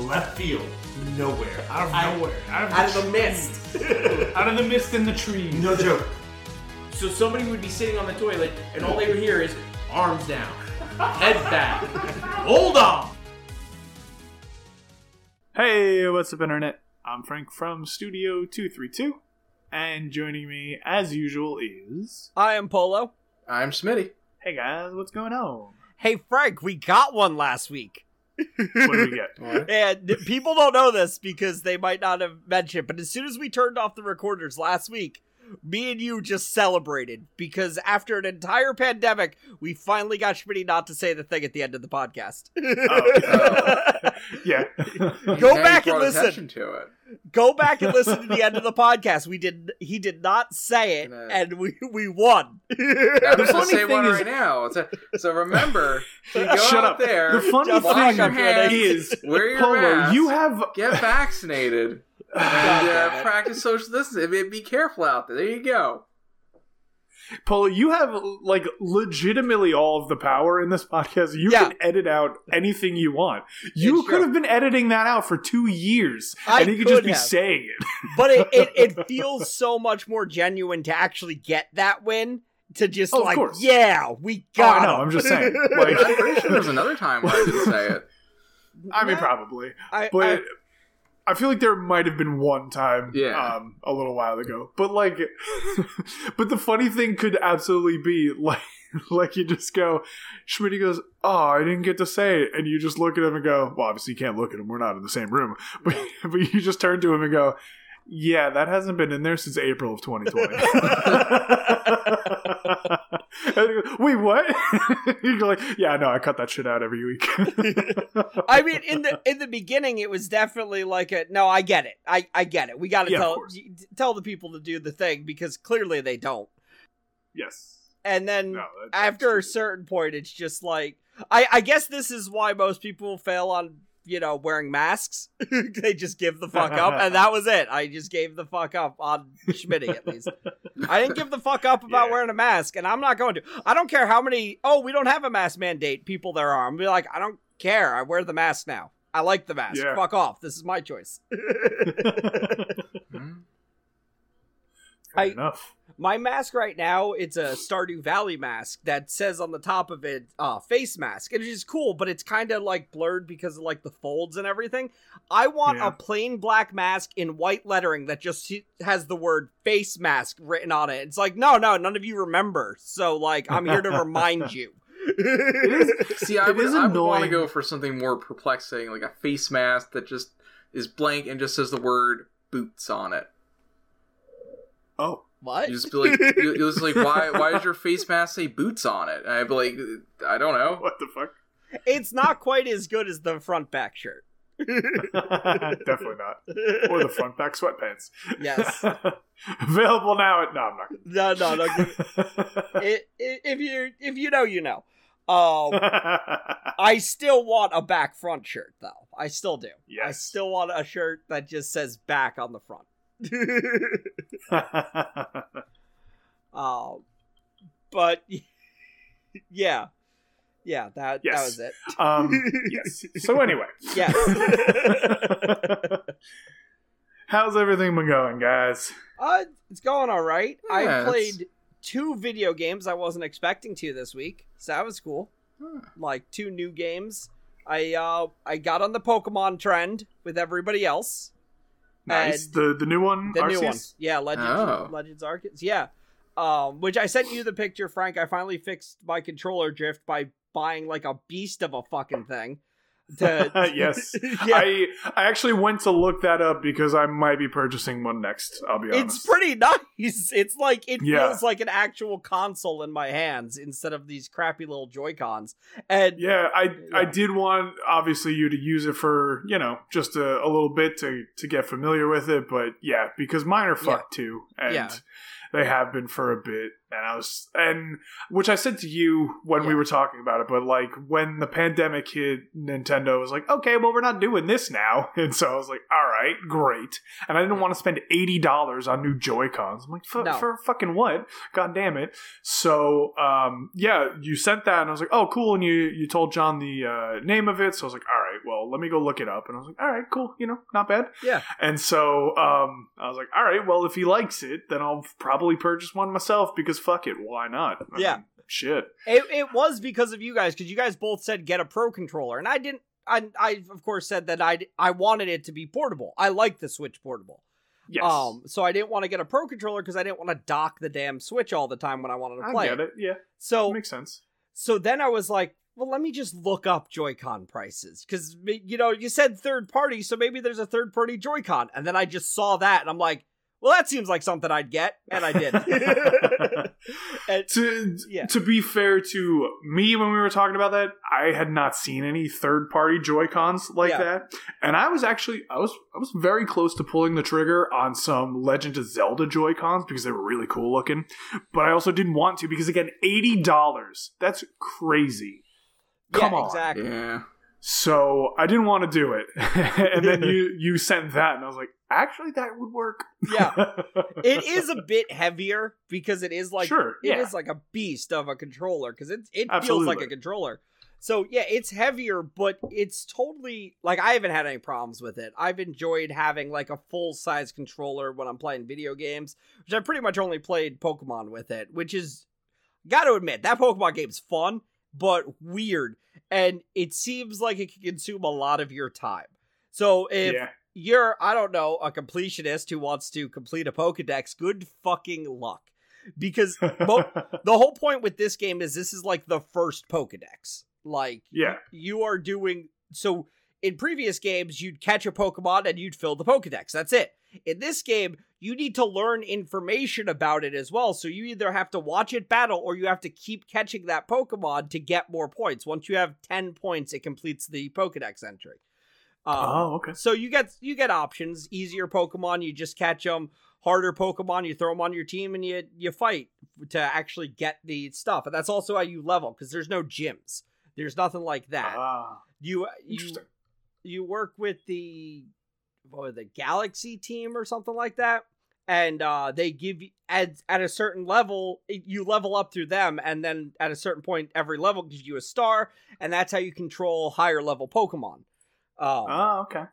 left field, nowhere. Out of I- nowhere. Out of, Out of the mist. out of the mist in the trees. No joke. So somebody would be sitting on the toilet and all they would hear is arms down, head back, hold on. Hey, what's up, Internet? I'm Frank from Studio 232, and joining me, as usual, is. I am Polo. I'm Smitty. Hey guys, what's going on? Hey, Frank, we got one last week. What do we get? And people don't know this because they might not have mentioned, but as soon as we turned off the recorders last week, me and you just celebrated because after an entire pandemic, we finally got Schmitty not to say the thing at the end of the podcast. Oh, yeah. Go Now back and listen. to it. Go back and listen to the end of the podcast. We did. He did not say it, No. and we we won. I'm funny say thing one is- right now. So, so remember, you go Shut out up. there, The funny wash thing your hands, is, wear your Polo, mask, you have get vaccinated, and damn uh, practice social distancing. Be- Be careful out there. There you go. Polo, you have like legitimately all of the power in this podcast. You Yeah. can edit out anything you want. You It's could true. have been editing that out for two years, I and you could just could be saying it. but it, it it feels so much more genuine to actually get that win. To just Oh, like, course. yeah, we Oh, got. know. him. I'm just saying. Like, I'm pretty sure there was another time where I didn't say it. I mean, probably, I, but. I- I feel like there might have been one time, Yeah. um, a little while ago. But like, but the funny thing could absolutely be like, like you just go, Schmidt goes, "Oh, I didn't get to say it," and you just look at him and go, "Well, obviously you can't look at him. We're not in the same room." But but you just turn to him and go, "Yeah, that hasn't been in there since April of 2020." And Wait, what? You're like, "Yeah, no, I cut that shit out every week." I mean, in the in the beginning, it was definitely like a no. I get it. I I get it. We got to Yeah, tell tell the people to do the thing because clearly they don't. yes. And then No, after a certain point, it's just like I I guess this is why most people fail on you know wearing masks. they just give the fuck up, and that was it. I just gave the fuck up on Schmitty at least. I didn't give the fuck up about Yeah. wearing a mask, and I'm not going to. I don't care how many. Oh, we don't have a mask mandate. People there are. I'm be like, I don't care. I wear the mask now. I like the mask. Yeah. Fuck off. This is my choice. Hmm? Fair I- enough. My mask right now, it's a Stardew Valley mask that says on the top of it, uh, face mask. And it is cool, but it's kind of like blurred because of like the folds and everything. I want Yeah. a plain black mask in white lettering that just has the word face mask written on it. It's like, no, no, none of you remember. So, like, I'm here to remind you. See, I It would, is I would want to go for something more perplexing, like a face mask that just is blank and just says the word boots on it. Oh. What? You just be like, it was like, why? Why does your face mask say boots on it? And I'd be like, I don't know. What the fuck? It's not quite as good as the front back shirt. Definitely not. Or the front back sweatpants. Yes. Available now at no, I'm not No, no, no. It, it, if you if you know, you know. Um, I still want a back front shirt though. I still do. Yes. I still want a shirt that just says back on the front. um, but yeah, yeah, that that was it. um, yes. So anyway, Yes. how's everything been going, guys? Uh, it's going all right. Yeah, I it's- played two video games I wasn't expecting to this week, so that was cool. Hmm. Like two new games. I uh I got on the Pokemon trend with everybody else. Nice. And- the the new one. The new one, yeah, Legends, Oh. Legends Arceus, yeah. Um, which I sent you the picture, Frank. I finally fixed my controller drift by buying like a beast of a fucking thing. To, yes. yeah. I I actually went to look that up because I might be purchasing one next. I'll be honest. It's pretty nice. It's like it Yeah. feels like an actual console in my hands instead of these crappy little Joy Cons. And Yeah, I I did want obviously you to use it for you know just a, a little bit to to get familiar with it, but yeah, because mine are fucked too, and Yeah. They have been for a bit. And I was and which I said to you when we were talking about it, but like when the pandemic hit, Nintendo was like, okay, well we're not doing this now, and so I was like, all right, great, and I didn't want to spend eighty dollars on new Joy Cons. I'm like, for, No. for fucking what? God damn it! So um, yeah, you sent that, and I was like, oh, cool. And you you told John the uh, name of it, so I was like, all right, well, let me go look it up. And I was like, all right, cool, you know, not bad. Yeah. And so um, I was like, all right, well, if he likes it, then I'll probably purchase one myself because fuck it, why not? I Yeah. mean, shit. it, it was because of you guys, because you guys both said get a pro controller, and I didn't. I, I of course said that I I wanted it to be portable. I like the Switch portable. Yes. Um, so I didn't want to get a pro controller because I didn't want to dock the damn Switch all the time when I wanted to I play get it. Yeah, So makes sense. So then I was like, well, let me just look up Joy-Con prices because you know you said third party, so maybe there's a third party Joy-Con, and then I just saw that and I'm like, well, that seems like something I'd get, and I did. and, to Yeah. to be fair to me when we were talking about that i had not seen any third party joy cons like Yeah. that and i was actually i was i was very close to pulling the trigger on some legend of zelda joy cons because they were really cool looking but i also didn't want to because again $80 that's crazy come yeah, on exactly. Yeah. so i didn't want to do it and then you you sent that and i was like actually that would work Yeah. It is a bit heavier because it is like sure it yeah is like a beast of a controller because it it feels like a controller. So yeah, it's heavier, but it's totally like I haven't had any problems with it. I've enjoyed having like a full size controller when I'm playing video games, which I pretty much only played Pokemon with it, which is got to admit that Pokemon game's fun but weird, and it seems like it can consume a lot of your time. So if yeah you're, I don't know, a completionist who wants to complete a Pokedex, good fucking luck. Because mo- the whole point with this game is this is like the first Pokedex. Like, yeah you are doing. So, in previous games, you'd catch a Pokemon and you'd fill the Pokedex. That's it. In this game, you need to learn information about it as well. So, you either have to watch it battle or you have to keep catching that Pokemon to get more points. Once you have 10 points, it completes the Pokedex entry. Um, oh okay so you get you get options. Easier Pokemon, you just catch them. Harder Pokemon, you throw them on your team and you you fight to actually get the stuff. And that's also how you level because there's no gyms. There's nothing like that. ah you you interesting you work with the what was the Galaxy team or something like that, and uh, they give you at at a certain level you level up through them, and then at a certain point every level gives you a star, and that's how you control higher level Pokemon. Um, oh okay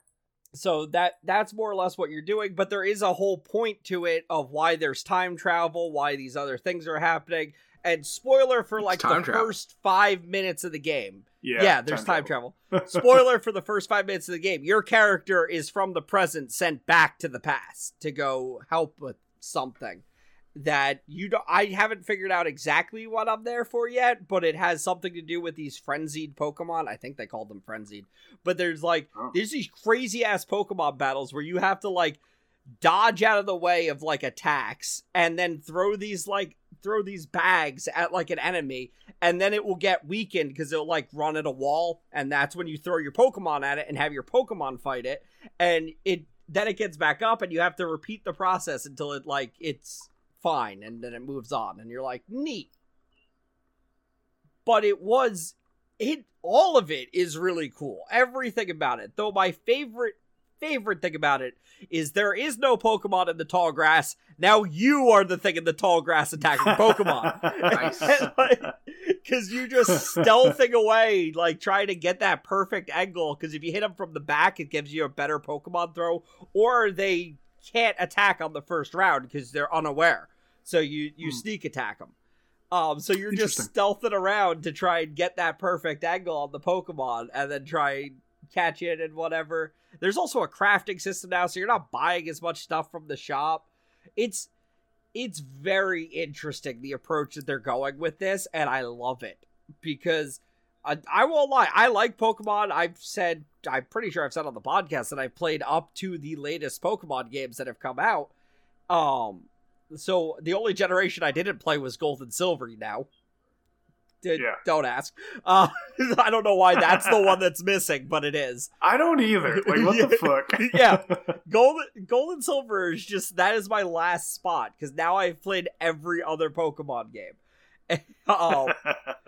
so that that's more or less what you're doing but there is a whole point to it of why there's time travel why these other things are happening and spoiler for like the travel. first five minutes of the game yeah yeah, there's time, travel, spoiler for the first five minutes of the game your character is from the present sent back to the past to go help with something that you don't i haven't figured out exactly what i'm there for yet but it has something to do with these frenzied pokemon. I think they called them frenzied but there's like Oh. there's these crazy ass pokemon battles where you have to like dodge out of the way of like attacks and then throw these like throw these bags at like an enemy and then it will get weakened because it'll like run at a wall and that's when you throw your pokemon at it and have your pokemon fight it and it then it gets back up and you have to repeat the process until it like it's fine and then it moves on and you're like neat. But it was it all of it is really cool. Everything about it. Though my favorite favorite thing about it is there is no pokemon in the tall grass now you are the thing in the tall grass attacking pokemon Nice. because you just stealthing away like trying to get that perfect angle because if you hit them from the back it gives you a better pokemon throw or they can't attack on the first round because they're unaware so you you Hmm. sneak attack them um so you're just Interesting. stealthing around to try and get that perfect angle on the pokemon and then try and catch it and whatever there's also a crafting system now so you're not buying as much stuff from the shop it's it's very interesting the approach that they're going with this and i love it because I, I won't lie. I like Pokemon. I've said, I'm pretty sure I've said on the podcast that I've played up to the latest Pokemon games that have come out. Um, so the only generation I didn't play was Gold and Silver. Now, D- Yeah. don't ask. Uh, I don't know why that's the one that's missing, but it is. I don't either. Like, what the fuck? Yeah. Gold, Gold and Silver is just that is my last spot because now I've played every other Pokemon game. um,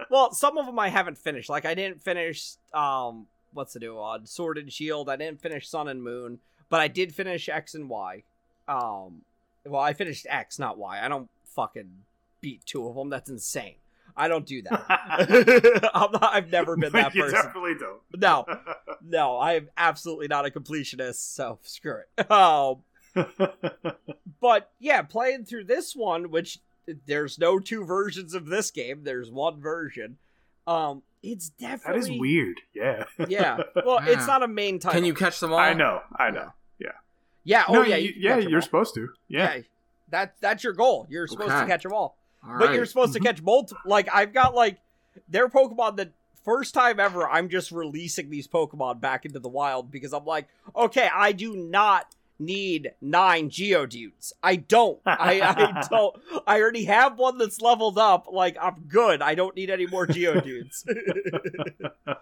well, some of them I haven't finished. Like I didn't finish um what's the new one? Sword and Shield. I didn't finish Sun and Moon, but I did finish X and Y. Um well, I finished X, not Y. I don't fucking beat two of them. That's insane. I don't do that. I'm not, I've never been that you person. definitely don't. No, no, I am absolutely not a completionist, so screw it. Um, but yeah, playing through this one, which there's no two versions of this game, there's one version. Um, it's definitely that is weird. Yeah. Yeah, well, Yeah. it's not a main title. Can you catch them all? I know. I know. Yeah, Yeah. oh no, yeah, you- you yeah. You're all. supposed to. Yeah. Yeah, that that's your goal. You're supposed to catch them all. All but right. you're supposed to mm-hmm. catch multiple. Like I've got like their Pokemon that first time ever. I'm just releasing these Pokemon back into the wild because I'm like, okay, I do not need nine Geodudes. I don't. I I don't. I already have one that's leveled up. Like I'm good. I don't need any more Geodudes.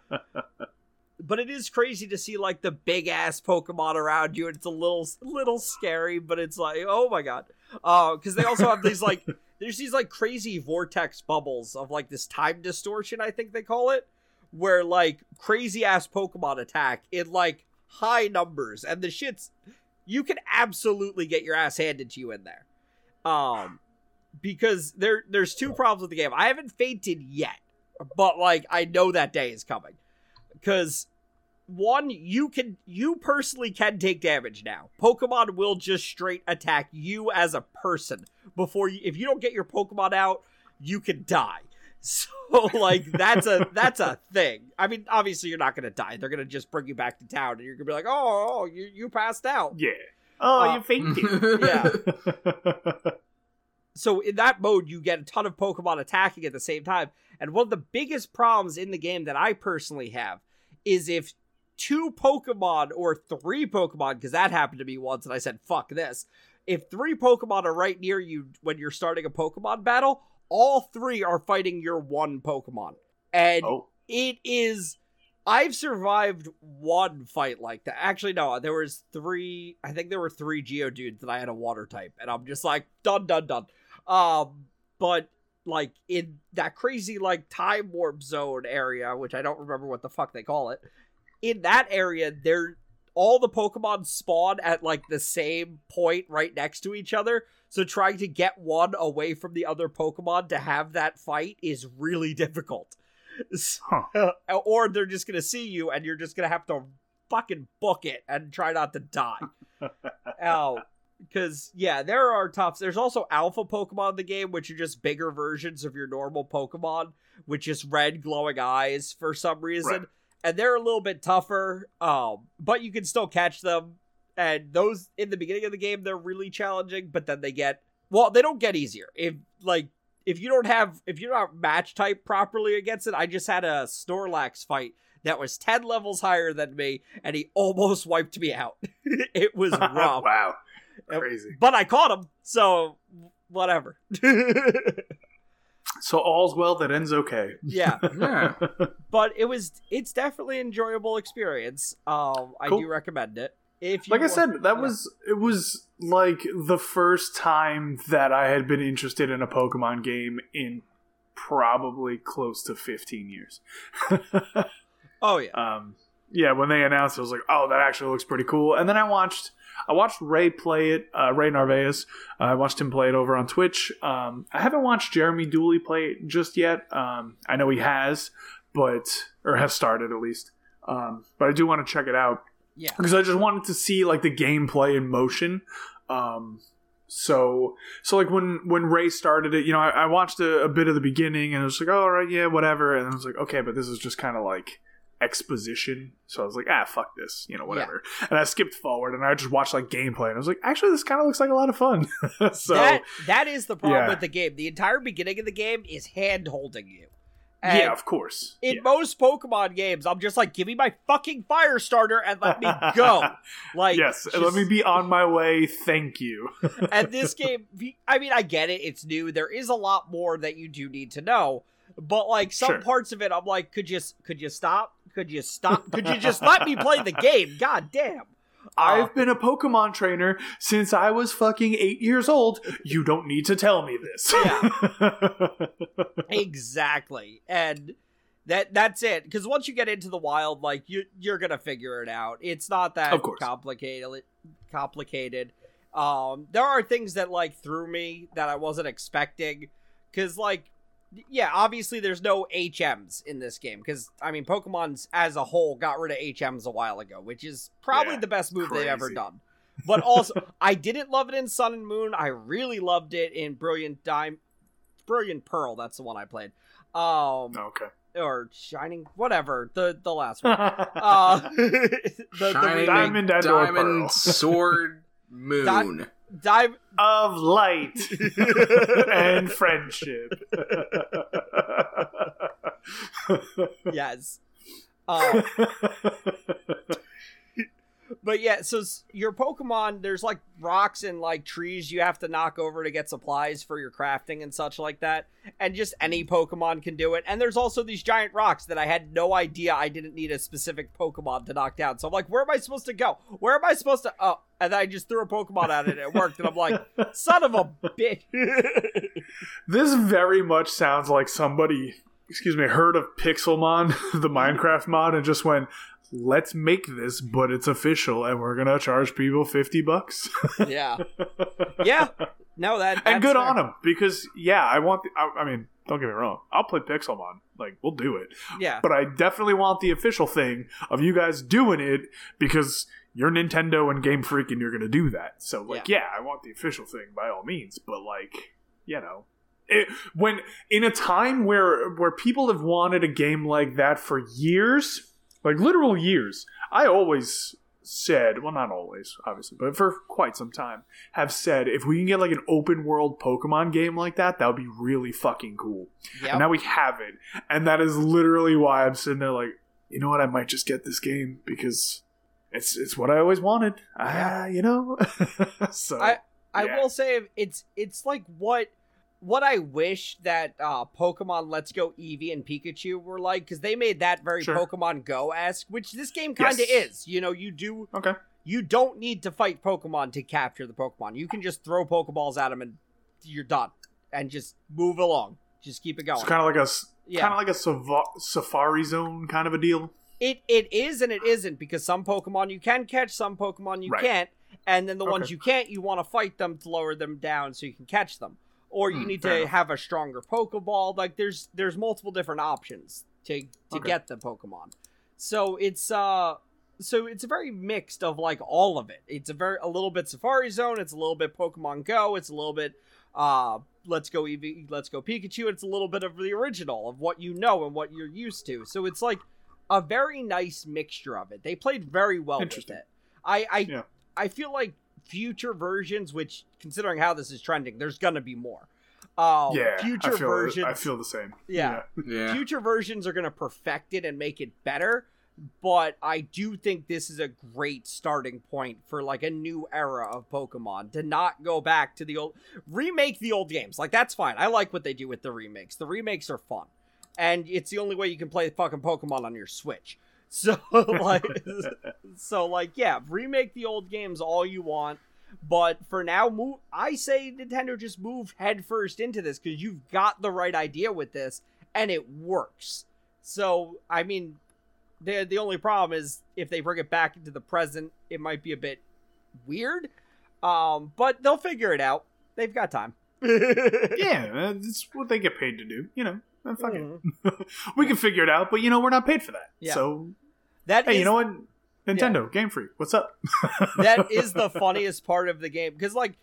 but it is crazy to see like the big ass Pokemon around you, and it's a little little scary. But it's like, oh my god, uh, because they also have these like there's these like crazy vortex bubbles of like this time distortion. I think they call it, where like crazy ass Pokemon attack in like high numbers, and the shit's you can absolutely get your ass handed to you in there. Um, because there there's two problems with the game. I haven't fainted yet, but like I know that day is coming. Because one, you can you personally can take damage now. Pokemon will just straight attack you as a person before you. If you don't get your Pokemon out, you can die. So like that's a that's a thing. I mean, obviously you're not gonna die. They're gonna just bring you back to town, and you're gonna be like, oh, oh you you passed out. Yeah. Oh, Uh, you fainted. Yeah. so in that mode you get a ton of pokemon attacking at the same time and one of the biggest problems in the game that i personally have is if two pokemon or three pokemon because that happened to me once and i said fuck this if three pokemon are right near you when you're starting a pokemon battle all three are fighting your one pokemon and oh. it is I've survived one fight like that. Actually, no, there was three. I think there were three Geodudes that I had a water type, and I'm just like done, done, done. Um, but like in that crazy like time warp zone area, which I don't remember what the fuck they call it. In that area, they're all the Pokemon spawn at like the same point right next to each other. So trying to get one away from the other Pokemon to have that fight is really difficult. Huh. or they're just gonna see you and you're just gonna have to fucking book it and try not to die. Oh, because yeah, there are tough. There's also alpha Pokemon in the game, which are just bigger versions of your normal Pokemon, which is red glowing eyes for some reason, Right. And they're a little bit tougher. Um, but you can still catch them. And those in the beginning of the game, they're really challenging, but then they get well, they don't get easier. If like if you don't have if you're not match type properly against it, I just had a Snorlax fight that was 10 levels higher than me and he almost wiped me out. it was rough. wow. Crazy. But I caught him, so whatever. So all's well that ends okay. yeah, yeah. but it was it's definitely an enjoyable experience. Um I Cool. do recommend it. If you like I said, that yeah. was it was like the first time that I had been interested in a Pokemon game in probably close to 15 years. Oh yeah. um, yeah, when they announced, it, I was like, "Oh, that actually looks pretty cool." And then I watched, I watched Ray play it. Uh, Ray Narvaez. Uh, I watched him play it over on Twitch. Um, I haven't watched Jeremy Dooley play it just yet. Um, I know he has, but or has started at least. Um, but I do want to check it out Yeah. because I just wanted to see like the gameplay in motion. Um, so so like when when Ray started it, you know, I, I watched a, a bit of the beginning and I was like, oh, all right, yeah, whatever. And I was like, okay, but this is just kind of like exposition. So I was like, ah, fuck this, you know, whatever. And I skipped forward and I just watched like gameplay and I was like, actually, this kind of looks like a lot of fun. so that that is the problem yeah. with the game. The entire beginning of the game is hand holding you. And yeah, of course. in Yeah. most Pokemon games, I'm just like, give me my fucking fire starter and let me go. Like, yes, just- let me be on my way. Thank you. and this game, I mean, I get it. It's new. There is a lot more that you do need to know. But like some Sure. parts of it, I'm like, could you could you stop? Could you stop? Could you just let me play the game? God damn. I've been a Pokemon trainer since I was fucking eight years old. You don't need to tell me this. Yeah. exactly and that that's it because once you get into the wild like you you're gonna figure it out it's not that complicated complicated um there are things that like threw me that i wasn't expecting because like yeah obviously there's no hms in this game because i mean pokemon's as a whole got rid of hms a while ago which is probably Yeah, the best move they've ever done but also i didn't love it in sun and moon i really loved it in brilliant dime brilliant pearl that's the one i played um okay. or shining whatever the the last one uh the, the Shining remake- Diamond and or Pearl. Diamond Sword Moon. dive of light and friendship. yes uh, but yeah so your pokemon there's like rocks and like trees you have to knock over to get supplies for your crafting and such like that and just any pokemon can do it. And there's also these giant rocks that i had no idea i didn't need a specific pokemon to knock down. So i'm like where am i supposed to go? Where am i supposed to oh and i just threw a pokemon at it and it worked and i'm like son of a bitch. This very much sounds like somebody, excuse me, heard of Pixelmon, the Minecraft mod, and just went, "Let's make this, but it's official, and we're gonna charge people fifty bucks." yeah yeah no that and good fair. on them because yeah, I want. The, I, I mean, don't get me wrong, I'll play Pixelmon. Like we'll do it, yeah but I definitely want the official thing of you guys doing it because you're Nintendo and Game Freak and you're gonna do that. So like, yeah, I want the official thing by all means, but like, you know. It, when in a time where where people have wanted a game like that for years, like literal years, I always said, well, not always, obviously, but for quite some time, have said if we can get like an open world Pokemon game like that, that would be really fucking cool. Yep. And now we have it, and that is literally why I'm sitting there like, you know what, I might just get this game because it's it's what I always wanted. Ah, you know. so I- I Yeah. will say it's it's like what what I wish that uh Pokemon Let's Go Eevee and Pikachu were like because they made that very Sure. Pokemon Go esque, which this game kind of Yes. is. You know, you do okay, you don't need to fight Pokemon to capture the Pokemon. You can just throw Pokeballs at them and you're done, and just move along. Just keep it going. it's kind of like a Yeah. kind of like a sava- safari zone kind of a deal. It it is and it isn't because some Pokemon you can catch, some Pokemon you Right. can't, and then the ones you can't, you want to fight them to lower them down so you can catch them, or you Hmm, need to enough. have a stronger Pokeball. Like there's there's multiple different options to to Okay. get the Pokemon. So it's uh so it's a very mixed of like all of it. It's a very a little bit Safari Zone, it's a little bit Pokemon Go, it's a little bit uh let's go Eevee, let's go Pikachu. It's a little bit of the original of what you know and what you're used to. So it's like a very nice mixture of it. They played very well with it. I I Yeah. I feel like future versions, which considering how this is trending, there's gonna be more. Um, yeah, future I feel, versions. I feel the same. Yeah. Yeah. Future versions are gonna perfect it and make it better. But I do think this is a great starting point for like a new era of Pokemon to not go back to the old remake the old games. Like that's fine. I like what they do with the remakes. The remakes are fun. And it's the only way you can play fucking Pokemon on your Switch. So like so like yeah, remake the old games all you want. But for now, move. I say Nintendo just move headfirst into this because you've got the right idea with this, and it works. So I mean, the the only problem is if they bring it back into the present, it might be a bit weird. Um, but they'll figure it out. They've got time. yeah, uh, that's what they get paid to do. You know, uh, fuck Mhm. it. we can figure it out, but you know, we're not paid for that. Yeah. So That hey, is- you know what? Nintendo, Game Freak, what's up? that is the funniest part of the game because like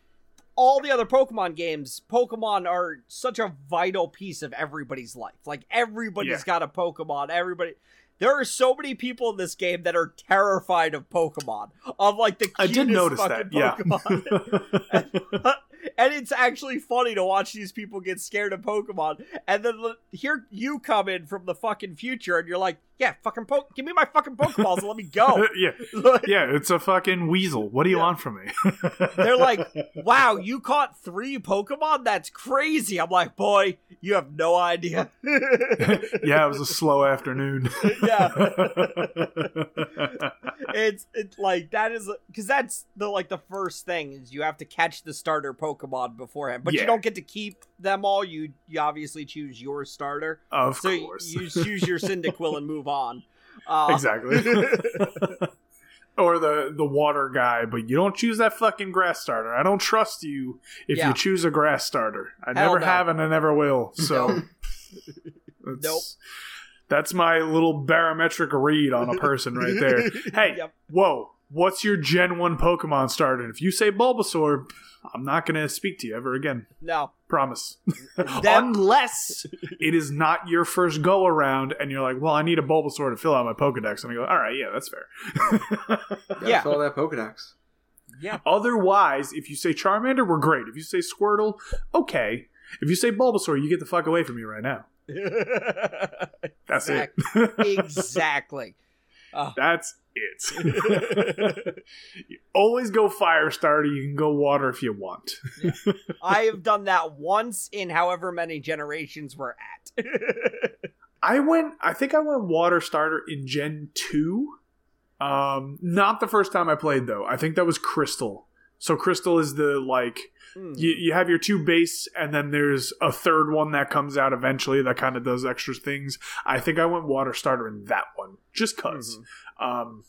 all the other pokemon games pokemon are such a vital piece of everybody's life like everybody's Yeah. got a pokemon everybody there are so many people in this game that are terrified of pokemon of like the I cutest did notice fucking that. Yeah. Pokemon. and it's actually funny to watch these people get scared of Pokemon, and then here you come in from the fucking future, and you're like, "Yeah, fucking poke. give me my fucking Pokeballs and let me go." yeah, yeah, it's a fucking weasel. What do you want from me? They're like, "Wow, you caught three Pokemon? That's crazy." I'm like, "Boy, you have no idea." yeah, it was a slow afternoon. yeah, it's it's like that is because that's the like the first thing is you have to catch the starter Pokemon beforehand, but you don't get to keep them all. You you obviously choose your starter, of so you, course. you choose your Cyndaquil and move on. Uh, exactly. or the the water guy, but you don't choose that fucking grass starter. I don't trust you if Yeah. you choose a grass starter. I Hell never no. have and I never will. So Nope. that's, Nope. That's my little barometric read on a person right there. Hey, Yep. whoa, what's your Gen 1 Pokemon starter? And if you say Bulbasaur, I'm not going to speak to you ever again. No, Promise. Them- Unless it is not your first go around and you're like, well, I need a Bulbasaur to fill out my Pokedex. And I go, all right, yeah, that's fair. Yeah. fill that Pokedex. yeah, Otherwise, if you say Charmander, we're great. If you say Squirtle, okay. If you say Bulbasaur, you get the fuck away from me right now. That's it. exactly. That's it. you always go fire starter. You can go water if you want. I have done that once in however many generations we're at. I went. I think I went water starter in Gen two. Um, not the first time I played though. I think that was Crystal. So Crystal is the like Hmm. you, you have your two base and then there's a third one that comes out eventually that kind of does extra things i think i went water starter in that one just because um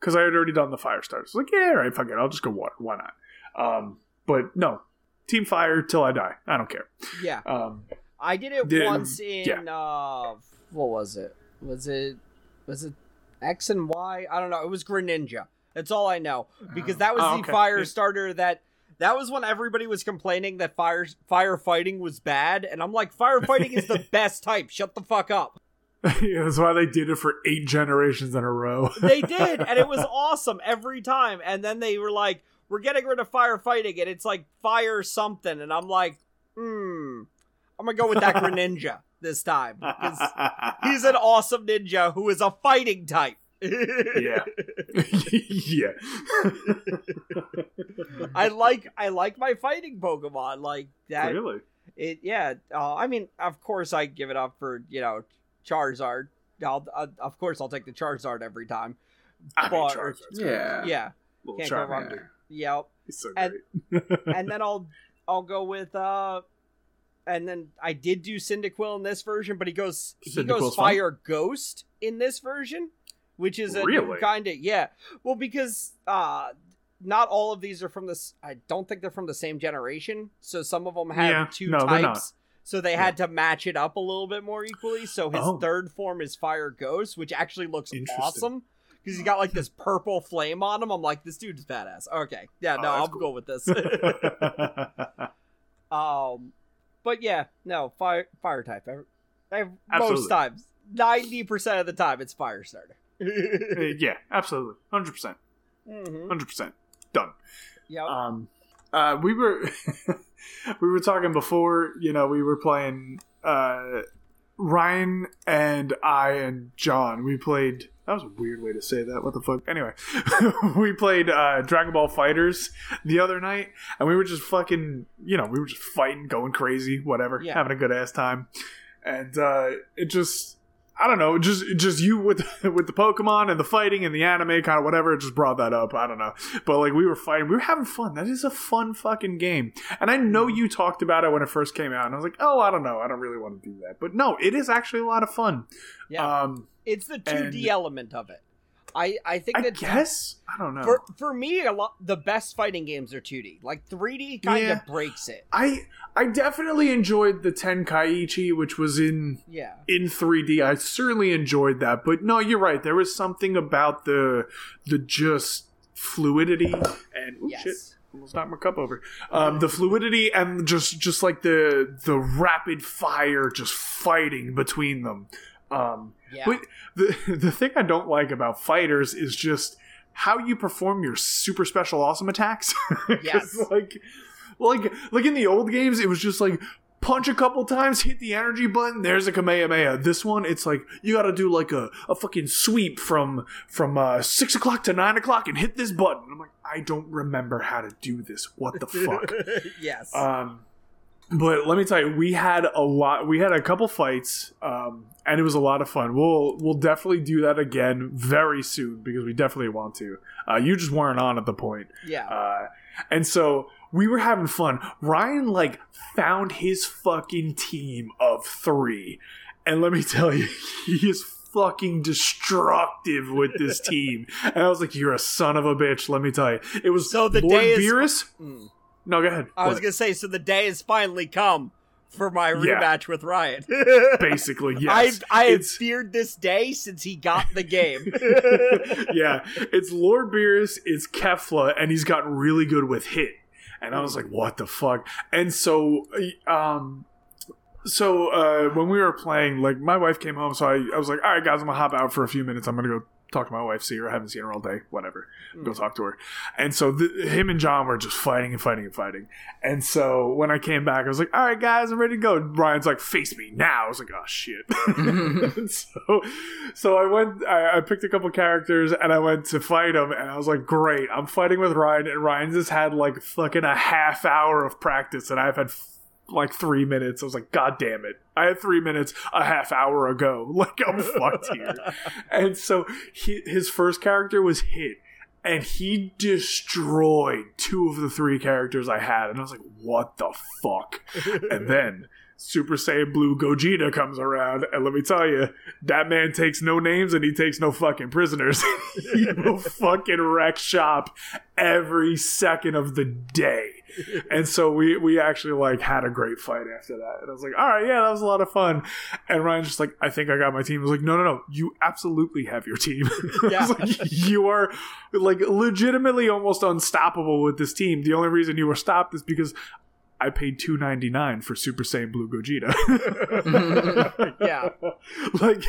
because i had already done the fire starter so like yeah all right fuck it i'll just go water why not um but no team fire till i die i don't care yeah, um I did it Did- once in yeah. uh what was it? Was it was it X and Y? I don't know. It was Greninja. That's all I know. Because that was Oh, the fire starter that that was when everybody was complaining that fire firefighting was bad, and I'm like, firefighting is the best type. Shut the fuck up. yeah, that's why they did it for eight generations in a row They did, and it was awesome every time. And then they were like, "We're getting rid of firefighting," and it's like fire something, and I'm like, "Hmm, I'm gonna go with that Greninja this time because he's an awesome ninja who is a fighting type." Yeah yeah I like I like my fighting Pokemon like that. really It yeah. Uh, I mean, of course, I give it up for you know Charizard. I'll, uh, of course, I'll take the Charizard every time. I mean, But- Yeah. Yeah, little can't go wrong. Charmander. yep. He's so And- great. and then I'll I'll go with uh and then I did do Cyndaquil in this version, but he goes he Cyndaquil's goes fun? Fire Ghost in this version, which is a Really? kind of yeah. Well, because uh not all of these are from this. I don't think they're from the same generation. So some of them have Yeah, two no, types. So they had to match it up a little bit more equally. So his Oh. third form is Fire Ghost, which actually looks awesome because he's got like this purple flame on him. I'm like, this dude's badass. Okay, yeah, Oh, no, that's I'll cool. go with this. um, but yeah, no fire fire type. I, I, most times, ninety percent of the time, it's fire starter. yeah, absolutely, hundred percent, mm-hmm. hundred percent, done. Yeah. Um, uh, we were we were talking before. You know, we were playing. Uh, Ryan and I and John. We played. That was a weird way to say that. What the fuck? Anyway, we played uh, Dragon Ball FighterZ the other night, and we were just fucking. You know, we were just fighting, going crazy, whatever, Yeah. having a good ass time, and uh, it just. I don't know, just just you with with the Pokemon and the fighting and the anime kind of whatever. It just brought that up. I don't know, but like we were fighting, we were having fun. That is a fun fucking game. And I know you talked about it when it first came out, and I was like, oh, I don't know, I don't really want to do that. But no, it is actually a lot of fun. Yeah. Um, it's the two D element of it. I I think I that guess I don't know. for for me a lot the best fighting games are two D. Like three D kind of Yeah. breaks it. I I definitely enjoyed the Tenkaichi, which was in Yeah. in 3D. I certainly enjoyed that. But no, you're right. There was something about the the just fluidity and ooh, shit. Yes. almost knocked my cup over. Um, the fluidity and just just like the the rapid fire, just fighting between them. Um, Yeah. But the the thing I don't like about fighters is just how you perform your super special awesome attacks. Yes. like like like in the old games, it was just like punch a couple times, hit the energy button. There's a Kamehameha. This one, it's like you got to do like a, a fucking sweep from from uh, six o'clock to nine o'clock and hit this button. I'm like, I don't remember how to do this. What the fuck? yes. Um, but let me tell you, we had a lot. We had a couple fights, um, and it was a lot of fun. We'll we'll definitely do that again very soon because we definitely want to. Uh, you just weren't on at the point, yeah. uh, and so we were having fun. Ryan like found his fucking team of three, and let me tell you, he is fucking destructive with this team. and I was like, "You're a son of a bitch." Let me tell you, it was So the Lord day is- Beerus. Mm. No, go ahead. I was What? gonna say, so the day has finally come for my Yeah. rematch with Ryan. basically yes. I've, I have feared this day since he got the game. yeah, it's Lord Beerus, it's Kefla, and he's gotten really good with hit. And I was like, what the fuck? And so, um, so uh, when we were playing, like my wife came home, so I, I was like, all right, guys, I'm gonna hop out for a few minutes. I'm gonna go talk to my wife, see her. I haven't seen her all day. Whatever, go hmm. talk to her. And so th- him and John were just fighting and fighting and fighting. And so when I came back, I was like, all right, guys, I'm ready to go. Ryan's like, face me now. I was like, oh shit. So, so I went. I, I picked a couple characters and I went to fight him, and I was like, "Great, I'm fighting with Ryan." And Ryan's just had like fucking a half hour of practice, and I've had f- like three minutes. I was like, "God damn it!" I had three minutes a half hour ago. Like I'm fucked here. And so he, his first character was hit. And he destroyed two of the three characters I had, and I was like, "What the fuck?" and then Super Saiyan Blue Gogeta comes around, and let me tell you, that man takes no names and he takes no fucking prisoners. he will fucking wreck shop every second of the day. And so we we actually like had a great fight after that. And I was like, all right, yeah, that was a lot of fun. And Ryan's just like, I think I got my team. I was like, no, no, no, you absolutely have your team. I Yeah. was like, you are like legitimately almost unstoppable with this team. The only reason you were stopped is because I paid two ninety nine for Super Saiyan Blue Gogeta. yeah. like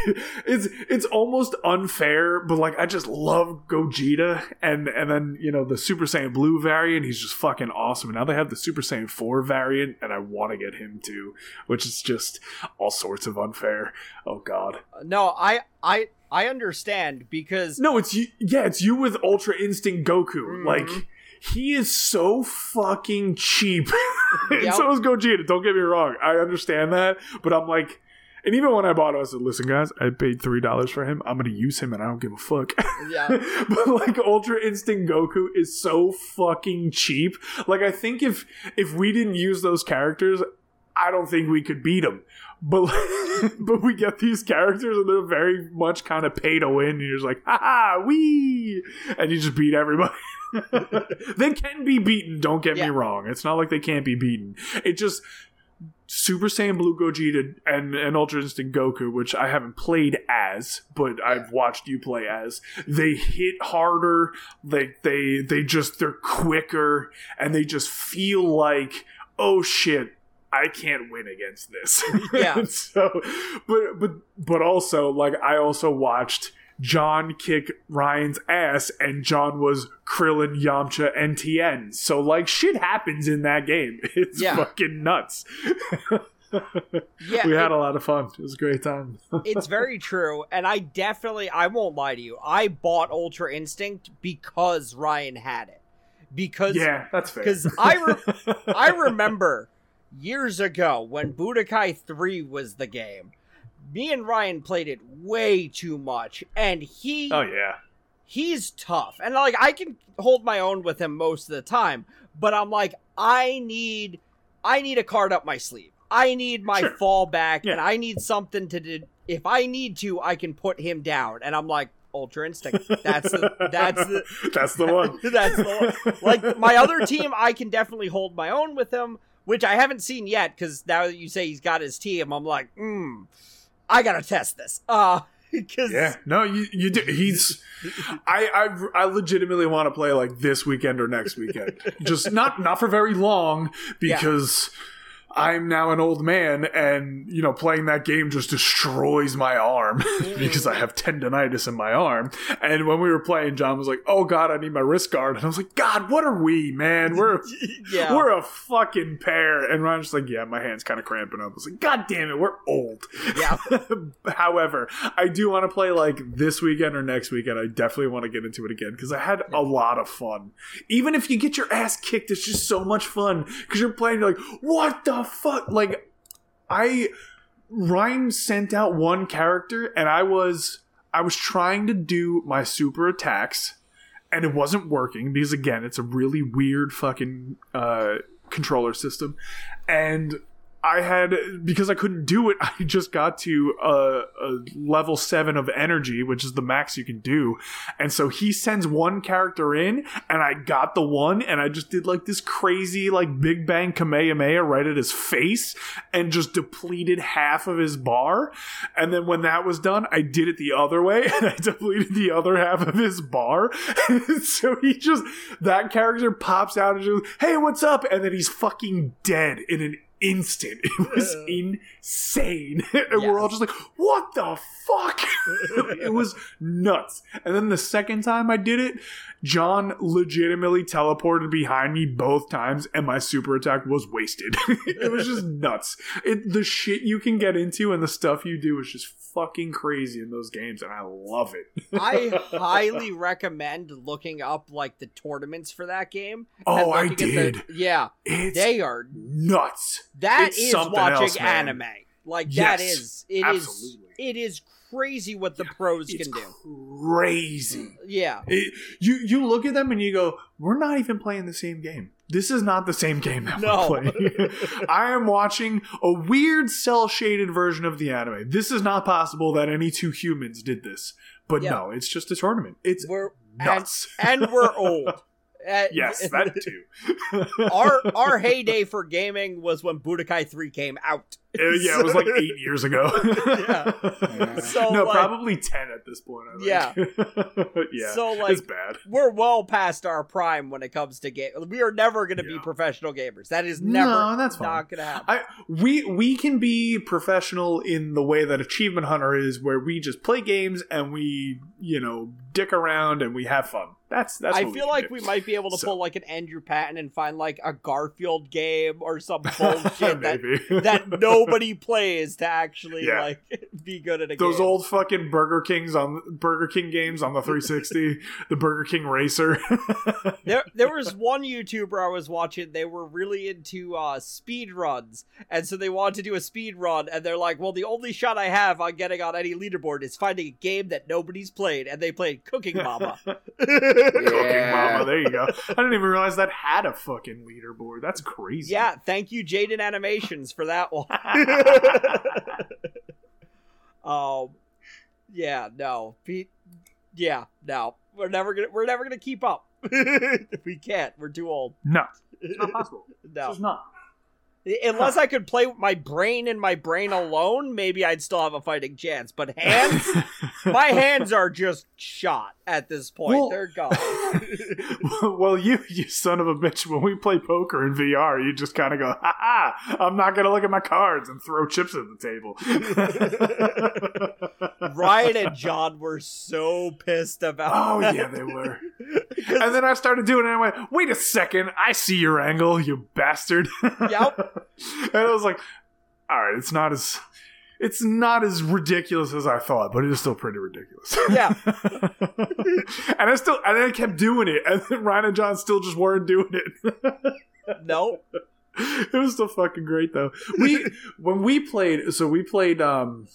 it's it's almost unfair, but like I just love Gogeta, and and then you know the Super Saiyan Blue variant, he's just fucking awesome. And now they have the Super Saiyan Four variant, and I want to get him too, which is just all sorts of unfair. Oh God, No, I I I understand because no, it's you. Yeah, it's you with Ultra Instinct Goku. Mhm. Like he is so fucking cheap. and Yep. so is Gogeta. Don't get me wrong. I understand that, but I'm like. And even when I bought it, I said, "Listen, guys, I paid three dollars for him. I'm gonna use him, and I don't give a fuck." Yeah. but like Ultra Instinct Goku is so fucking cheap. Like I think if if we didn't use those characters, I don't think we could beat them. But but we get these characters and they're very much kind of pay to win. And you're just like, ha ha, wee, and you just beat everybody. they can be beaten. Don't get Yeah. me wrong. It's not like they can't be beaten. It just Super Saiyan Blue Gogeta and, and Ultra Instinct Goku, which I haven't played as, but I've watched you play as. They hit harder. They they they just they're quicker, and they just feel like oh shit. I can't win against this. Yeah. So, but but but also like I also watched John kick Ryan's ass, and John was Krillin, Yamcha, and Tien. So like shit happens in that game. It's Yeah. fucking nuts. yeah, we had it- a lot of fun. It was a great time. it's very true, and I definitely I won't lie to you. I bought Ultra Instinct because Ryan had it. Because yeah, that's fair. because I re- I remember years ago when Budokai 3 was the game. Me and Ryan played it way too much, and he oh yeah, he's tough. And like I can hold my own with him most of the time, but I'm like I need I need a card up my sleeve. I need my Sure. fallback and I need something to do. If I need to, I can put him down. And I'm like Ultra Instinct. That's the that's the that's the one. that's the one. Like my other team, I can definitely hold my own with him, which I haven't seen yet. Because now that you say he's got his team, I'm like, hmm, I gotta test this. Uh, because Yeah, no, you you do. He's, I I I legitimately want to play like this weekend or next weekend. Just not not for very long because I'm now an old man, and you know, playing that game just destroys my arm mm-hmm. because I have tendonitis in my arm. And when we were playing, John was like, "Oh God, I need my wrist guard," and I was like, "God, what are we, man? We're yeah. we're a fucking pair." And Ryan's just like, "Yeah, my hand's kind of cramping up." I was like, "God damn it, we're old." Yeah. However, I do want to play like this weekend or next weekend. I definitely want to get into it again because I had a lot of fun. Even if you get your ass kicked, it's just so much fun because you're playing. You're like, what the fuck? Like, I Ryan sent out one character, and I was I was trying to do my super attacks, and it wasn't working because again, it's a really weird fucking uh, controller system, and I had because I couldn't do it. I just got to a, a level seven of energy, which is the max you can do, and so he sends one character in, and I got the one, and I just did like this crazy like Big Bang Kamehameha right at his face, and just depleted half of his bar, and then when that was done, I did it the other way, and I depleted the other half of his bar, so he just that character pops out and just hey what's up, and then he's fucking dead in an instant. It was insane. And we're all just like, what the fuck? it was nuts. And then the second time I did it, John legitimately teleported behind me both times, and my super attack was wasted. it was just nuts. It, the shit you can get into and the stuff you do is just fucking crazy in those games, and I love it. I highly recommend looking up like the tournaments for that game. Oh, I at the- did. yeah, It's they are. nuts. That It's is watching else, anime. Like Yes, that is. It is. absolutely. It is crazy what the pros can do. crazy. Yeah. It, you you look at them and you go, "We're not even playing the same game. This is not the same game that No. we're playing. I am watching a weird cell shaded version of the anime. This is not possible that any two humans did this. But Yeah. no, it's just a tournament. It's We're nuts. and, and we're old. Uh, yes, that too. our our heyday for gaming was when Budokai 3 came out. Uh, yeah, it was like eight years ago. Yeah. So, no, like- probably ten at this point. I think. Yeah. yeah. So, like, it's bad. We're well past our prime when it comes to game. We are never going to be professional gamers. That is never No, that's fine. not going to happen. I we we can be professional in the way that Achievement Hunter is, where we just play games and we you know dick around and we have fun. That's that's. I what feel can like do. we might be able to So- pull like an Andrew Patton and find like a Garfield game or some bullshit that Maybe. that nobody plays to actually Yeah. like be good at a game. Those game. old fucking Burger Kings on Burger King games on the 360, the Burger King Racer. There, there was one YouTuber I was watching. They were really into uh, speed runs, and so they wanted to do a speed run. And they're like, "Well, the only shot I have on getting on any leaderboard is finding a game that nobody's played." And they played Cooking Mama. Cooking Mama, there you go. I didn't even realize that had a fucking leaderboard. That's crazy. yeah, thank you, Jaiden Animations, for that one. um, yeah, no, Pete. Yeah, no, we're never gonna we're never gonna keep up. we can't. We're too old. No, it's not possible. No. It's not. Unless I could play with my brain and my brain alone, maybe I'd still have a fighting chance. But hands, my hands are just shot at this point. Well- They're gone. well, you, you son of a bitch, when we play poker in VR, you just kind of go, ha ha, I'm not going to look at my cards and throw chips at the table. Ryan and John were so pissed about. Oh, that. yeah, they were. And then I started doing it, and I went, wait a second, I see your angle, you bastard. Yep. and I was like, all right, it's not as. It's not as ridiculous as I thought, but it is still pretty ridiculous. Yeah. and I still, and I kept doing it, and then Ryan and John still just weren't doing it. No. it was still fucking great though. We when we played, so we played, um,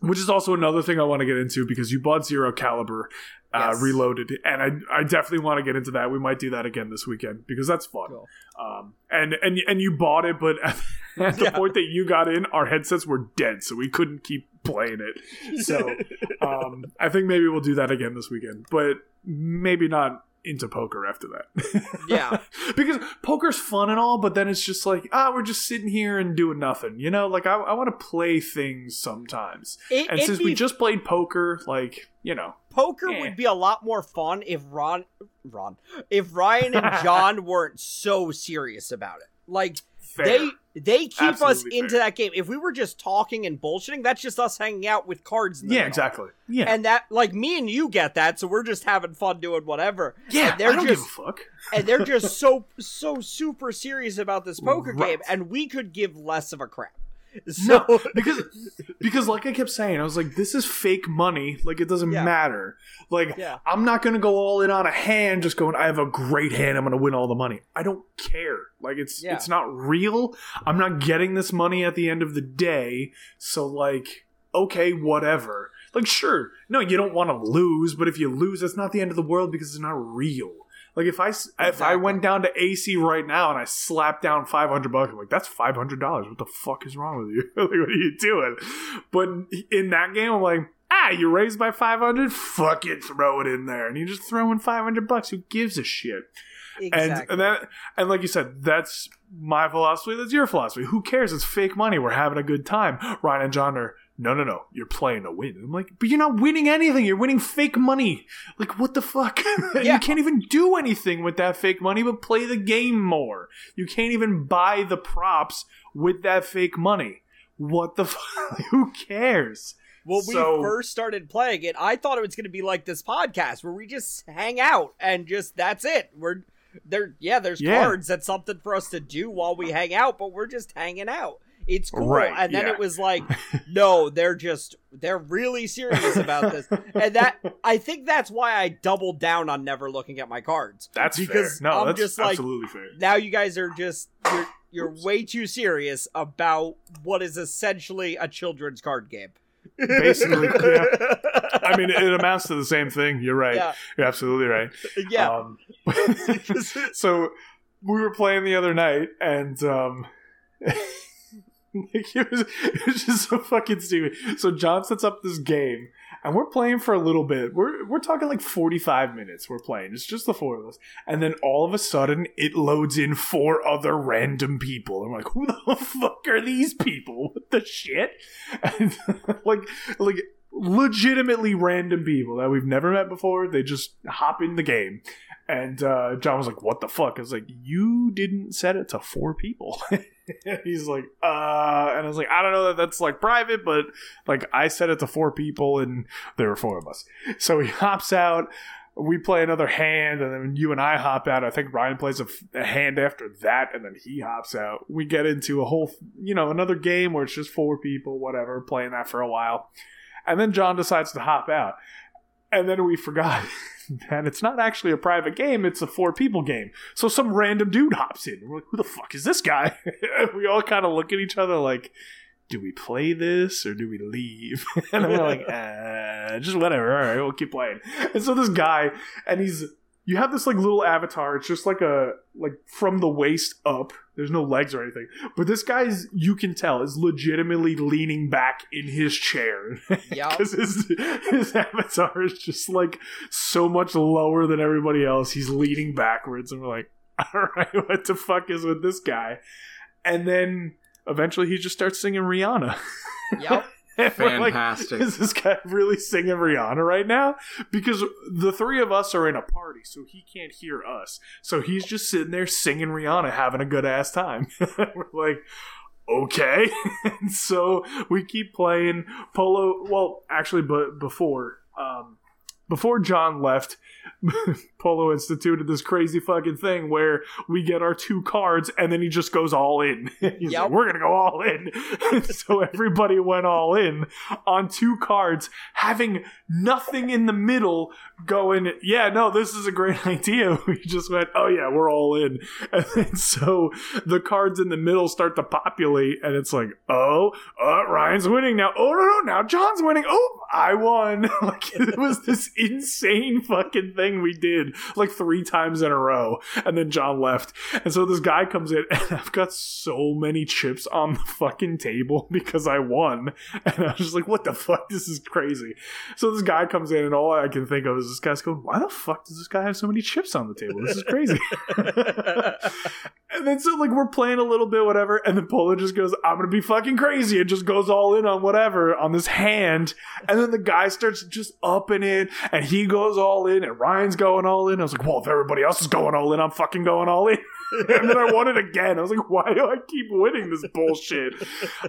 which is also another thing I want to get into because you bought Zero Caliber uh, Yes. Reloaded, and I I definitely want to get into that. We might do that again this weekend because that's fun. Cool. Um, and and and you bought it, but at, at the Yeah. point that you got in, our headsets were dead, so we couldn't keep playing it. So um, I think maybe we'll do that again this weekend, but maybe not into poker after that. Yeah. because poker's fun and all, but then it's just like, ah, we're just sitting here and doing nothing. You know, like I, I want to play things sometimes. It, And since be- we just played poker, like, you know, poker Eh. would be a lot more fun if Ron, Ron, if Ryan and John weren't so serious about it. Like fair. they They keep us into fair. that game. If we were just talking and bullshitting, that's just us hanging out with cards. In the Yeah, middle. exactly. Yeah. And that, like me and you, get that, so we're just having fun doing whatever. yeah, and they're I don't just give a fuck. and they're just so so super serious about this poker Right. game, and we could give less of a crap. So No, because because like I kept saying, I was like, this is fake money. Like it doesn't Yeah. matter. Like Yeah. I'm not gonna go all in on a hand, just going, I have a great hand, I'm gonna win all the money. I don't care. Like it's Yeah. it's not real. I'm not getting this money at the end of the day. So like, okay, whatever. Like sure, no, you don't want to lose, but if you lose, it's not the end of the world because it's not real. Like if I s- if I went down to AC right now and I slapped down five hundred bucks, I'm like that's five hundred dollars. What the fuck is wrong with you? like what are you doing? But in that game, I'm like, ah, you raised by five hundred, fuck it, throw it in there, and you just throw in five hundred bucks. Who gives a shit? exactly. And and that and like you said, that's my philosophy. That's your philosophy. Who cares? It's fake money. We're having a good time. Ryan and John are. No, no, no. You're playing to win. I'm like, but you're not winning anything. You're winning fake money. Like, what the fuck? Yeah. you can't even do anything with that fake money but play the game more. You can't even buy the props with that fake money. What the fuck? Who cares? Well, so- we first started playing it, I thought it was going to be like this podcast where we just hang out and just that's it. We're there. Yeah, there's Yeah. cards. That's something for us to do while we hang out, but we're just hanging out. It's cool. Right, and then yeah. it was like, no, they're just they're really serious about this, and that I think that's why I doubled down on never looking at my cards. That's Because fair. No, I'm that's just like- absolutely fair. Now you guys are just you're you're way too serious about what is essentially a children's card game. Basically, yeah. I mean, it amounts to the same thing. You're right. Yeah. You're absolutely right. yeah. Um, so we were playing the other night, and um, like, it was it was just so fucking stupid. So John sets up this game, and we're playing for a little bit. We're we're talking like forty five minutes. We're playing. It's just the four of us, and then all of a sudden it loads in four other random people. I'm like, who the fuck are these people? What the shit? And like like legitimately random people that we've never met before. They just hop in the game. And uh, John was like, "What the fuck?" I was like, "You didn't set it to four people." He's like, "Uh," and I was like, "I don't know that that's like private, but like I set it to four people, and there were four of us." So he hops out. We play another hand, and then you and I hop out. I think Ryan plays a, f- a hand after that, and then he hops out. We get into a whole, you know, another game where it's just four people, whatever, playing that for a while, and then John decides to hop out, and then we forgot that it's not actually a private game; it's a four people game. So some random dude hops in. We're like, "Who the fuck is this guy?" We all kind of look at each other like, "Do we play this or do we leave?" and we're like, uh, "Just whatever. All right, we'll keep playing." And so this guy, and he's you have this like little avatar. It's just like a like from the waist up. There's no legs or anything. But this guy's you can tell is legitimately leaning back in his chair. Yep. Because his his avatar is just like so much lower than everybody else. He's leaning backwards, and we're like, all right, what the fuck is with this guy? And then eventually he just starts singing Rihanna. Yep. We're like, Fantastic. is this guy really singing Rihanna right now? Because the three of us are in a party, so he can't hear us. So he's just sitting there singing Rihanna, having a good ass time. We're like, okay. and so we keep playing Polo. Well, actually, but before, um, before John left, Polo instituted this crazy fucking thing where we get our two cards and then he just goes all in. He's Yep. like, we're gonna go all in. So everybody went all in on two cards, having nothing in the middle going, yeah, no, this is a great idea. We just went, oh yeah, we're all in. And then so the cards in the middle start to populate and it's like, oh, uh, Ryan's winning now. Oh no, no, now John's winning. Oh, I won. like it was this insane fucking thing we did like three times in a row. And then John left. And so this guy comes in and I've got so many chips on the fucking table because I won. And I was just like, what the fuck? This is crazy. So this guy comes in and all I can think of is this guy's going, why the fuck does this guy have so many chips on the table? This is crazy. and then so like we're playing a little bit, whatever, and then Polo just goes, "I'm gonna be fucking crazy," It just goes all in on whatever on this hand, and then the guy starts just upping it, and he goes all in, and Ryan's going all in. I was like, "Well, if everybody else is going all in, I'm fucking going all in." and then I won it again. I was like, "Why do I keep winning this bullshit?"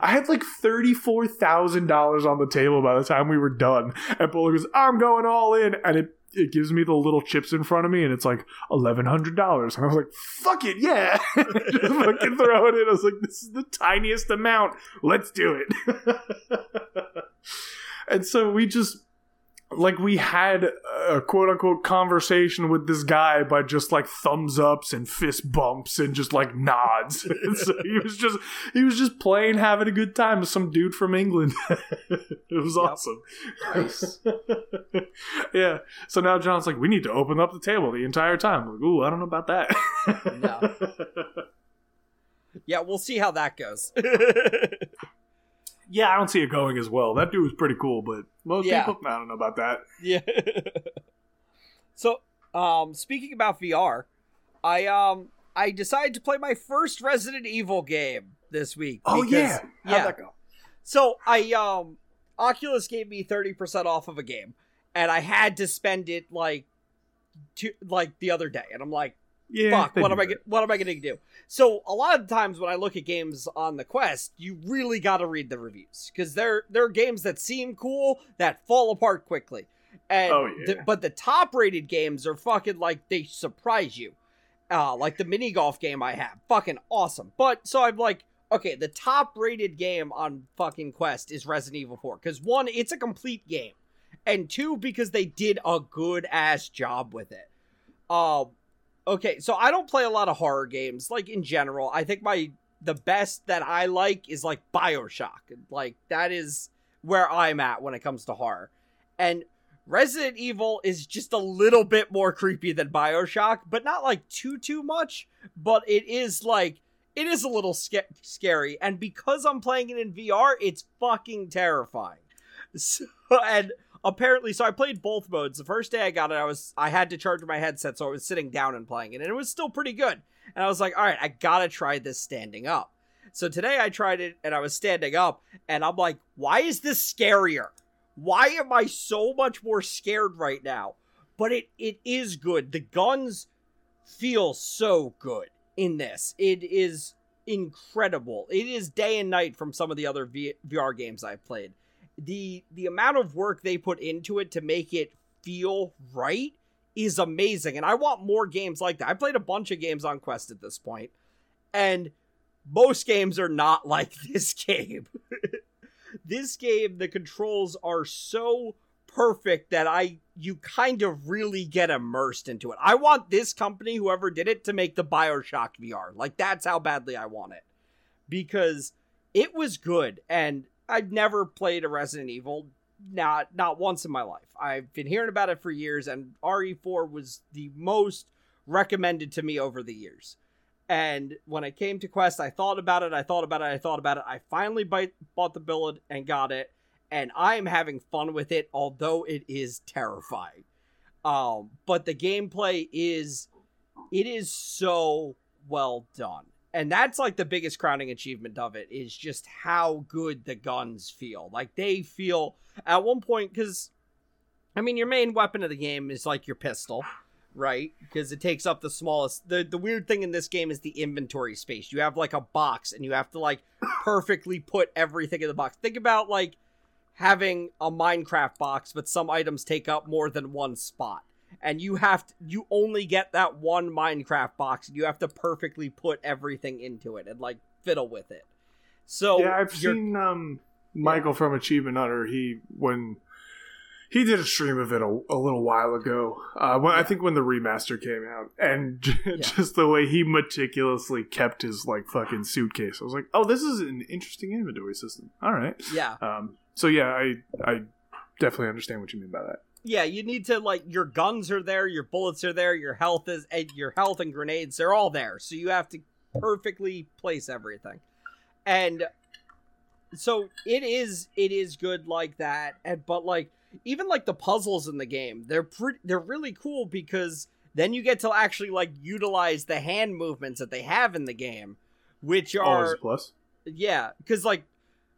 I had like thirty four thousand dollars on the table by the time we were done, and Polo goes, "I'm going all in," and it it gives me the little chips in front of me and it's like eleven hundred dollars. And I was like, fuck it, yeah. Just fucking throw it in. I was like, this is the tiniest amount. Let's do it. and so we just like we had a quote unquote conversation with this guy by just like thumbs ups and fist bumps and just like nods. So he was just he was just playing, having a good time with some dude from England. it was awesome. Nice. yeah. So now John's like, we need to open up the table the entire time. I'm like, ooh, I don't know about that. No. Yeah, we'll see how that goes. Yeah, I don't see it going as well. That dude was pretty cool, but most Yeah. people, I don't know about that. yeah. so, um, speaking about VR, I um I decided to play my first Resident Evil game this week. Oh because- yeah, how'd yeah. that go? So I um Oculus gave me 30% off of a game and I had to spend it like to like the other day and I'm like Yeah, fuck what am I what am I going to do? So a lot of times when I look at games on the Quest, you really got to read the reviews cuz they're they're games that seem cool that fall apart quickly. And Oh, yeah. the- but the top rated games are fucking like they surprise you. Uh like the mini golf game I have. Fucking awesome. But so I'm like okay, the top rated game on fucking Quest is Resident Evil 4 cuz one it's a complete game and two because they did a good ass job with it. Um okay, so I don't play a lot of horror games like in general. I think my the best that I like is like BioShock. Like that is where I'm at when it comes to horror. And Resident Evil is just a little bit more creepy than BioShock, but not like too too much, but it is like it is a little sca- scary and because I'm playing it in VR, it's fucking terrifying. So, and apparently so I played both modes. The first day I got it, I was I had to charge my headset so I was sitting down and playing it and it was still pretty good. And I was like, "All right, I got to try this standing up." So today I tried it and I was standing up and I'm like, "Why is this scarier? Why am I so much more scared right now?" But it it is good. The guns feel so good in this. It is incredible. It is day and night from some of the other v- VR games I've played. The the amount of work they put into it to make it feel right is amazing. And I want more games like that. I played a bunch of games on Quest at this point, and most games are not like this game. this game, the controls are so perfect that I you kind of really get immersed into it. I want this company, whoever did it, to make the Bioshock VR. Like that's how badly I want it. Because it was good and I've never played a Resident Evil not not once in my life. I've been hearing about it for years and RE4 was the most recommended to me over the years. And when I came to Quest, I thought about it, I thought about it, I thought about it. I finally bite, bought the billet and got it and I'm having fun with it, although it is terrifying. Um, but the gameplay is it is so well done. And that's like the biggest crowning achievement of it is just how good the guns feel. Like they feel at one point because I mean your main weapon of the game is like your pistol, right? Because it takes up the smallest the the weird thing in this game is the inventory space. You have like a box and you have to like perfectly put everything in the box. Think about like having a Minecraft box, but some items take up more than one spot. And you have to, you only get that one Minecraft box, and you have to perfectly put everything into it and like fiddle with it. So yeah, I've seen um, Michael from Achievement Hunter. He when he did a stream of it a, a little while ago. Uh, when, I think when the remaster came out, and j- just the way he meticulously kept his like fucking suitcase, I was like, oh, this is an interesting inventory system. All right. yeah, Um, so yeah, I I definitely understand what you mean by that. Yeah. You need to like your guns are there, your bullets are there, your health is and your health and grenades they're all there. So you have to perfectly place everything, and so it is it is good like that. And but like even like the puzzles in the game, they're pretty they're really cool because then you get to actually like utilize the hand movements that they have in the game, which oh, are a plus. yeah, because like,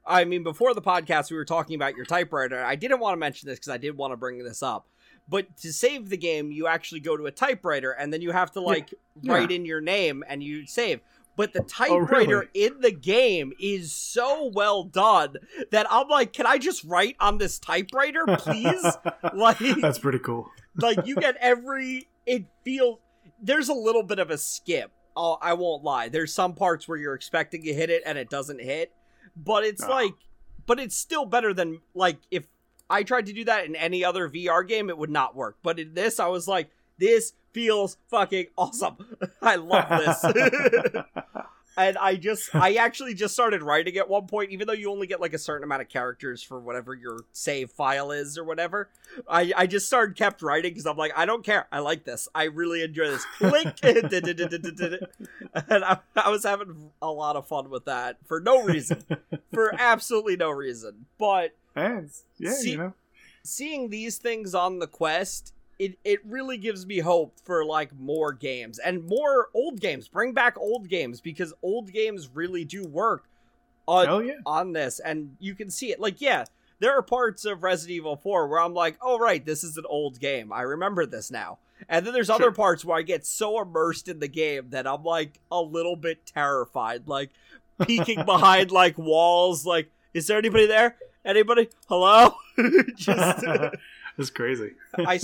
I mean, before the podcast, we were talking about your typewriter. I didn't want to mention this because I did want to bring this up. But to save the game, you actually go to a typewriter and then you have to like Yeah. write in your name and you save. But the Oh, really? typewriter in the game is so well done that I'm like, can I just write on this typewriter, please? like, That's pretty cool. like you get every it feels there's a little bit of a skip I'll, i won't lie there's some parts where you're expecting to hit it and it doesn't hit but it's Ah. like but it's still better than like if i tried to do that in any other vr game it would not work. But in this i was like this feels fucking awesome. I love this and I just I actually just started writing at one point, even though you only get like a certain amount of characters for whatever your save file is or whatever. I I just started kept writing because I'm like I don't care. I like this. I really enjoy this. Click, and I, I was having a lot of fun with that for no reason, for absolutely no reason. But Yeah, yeah See- you know. seeing these things on the quest it, it really gives me hope for like more games and more old games. Bring back old games because old games really do work on, oh, yeah. on this and you can see it. Like yeah there are parts of resident evil 4 where i'm like oh right this is an old game. I remember this now. And then there's other parts where i get so immersed in the game that i'm like a little bit terrified like peeking behind like walls like is there anybody there? Anybody? Hello? Just That's crazy. I,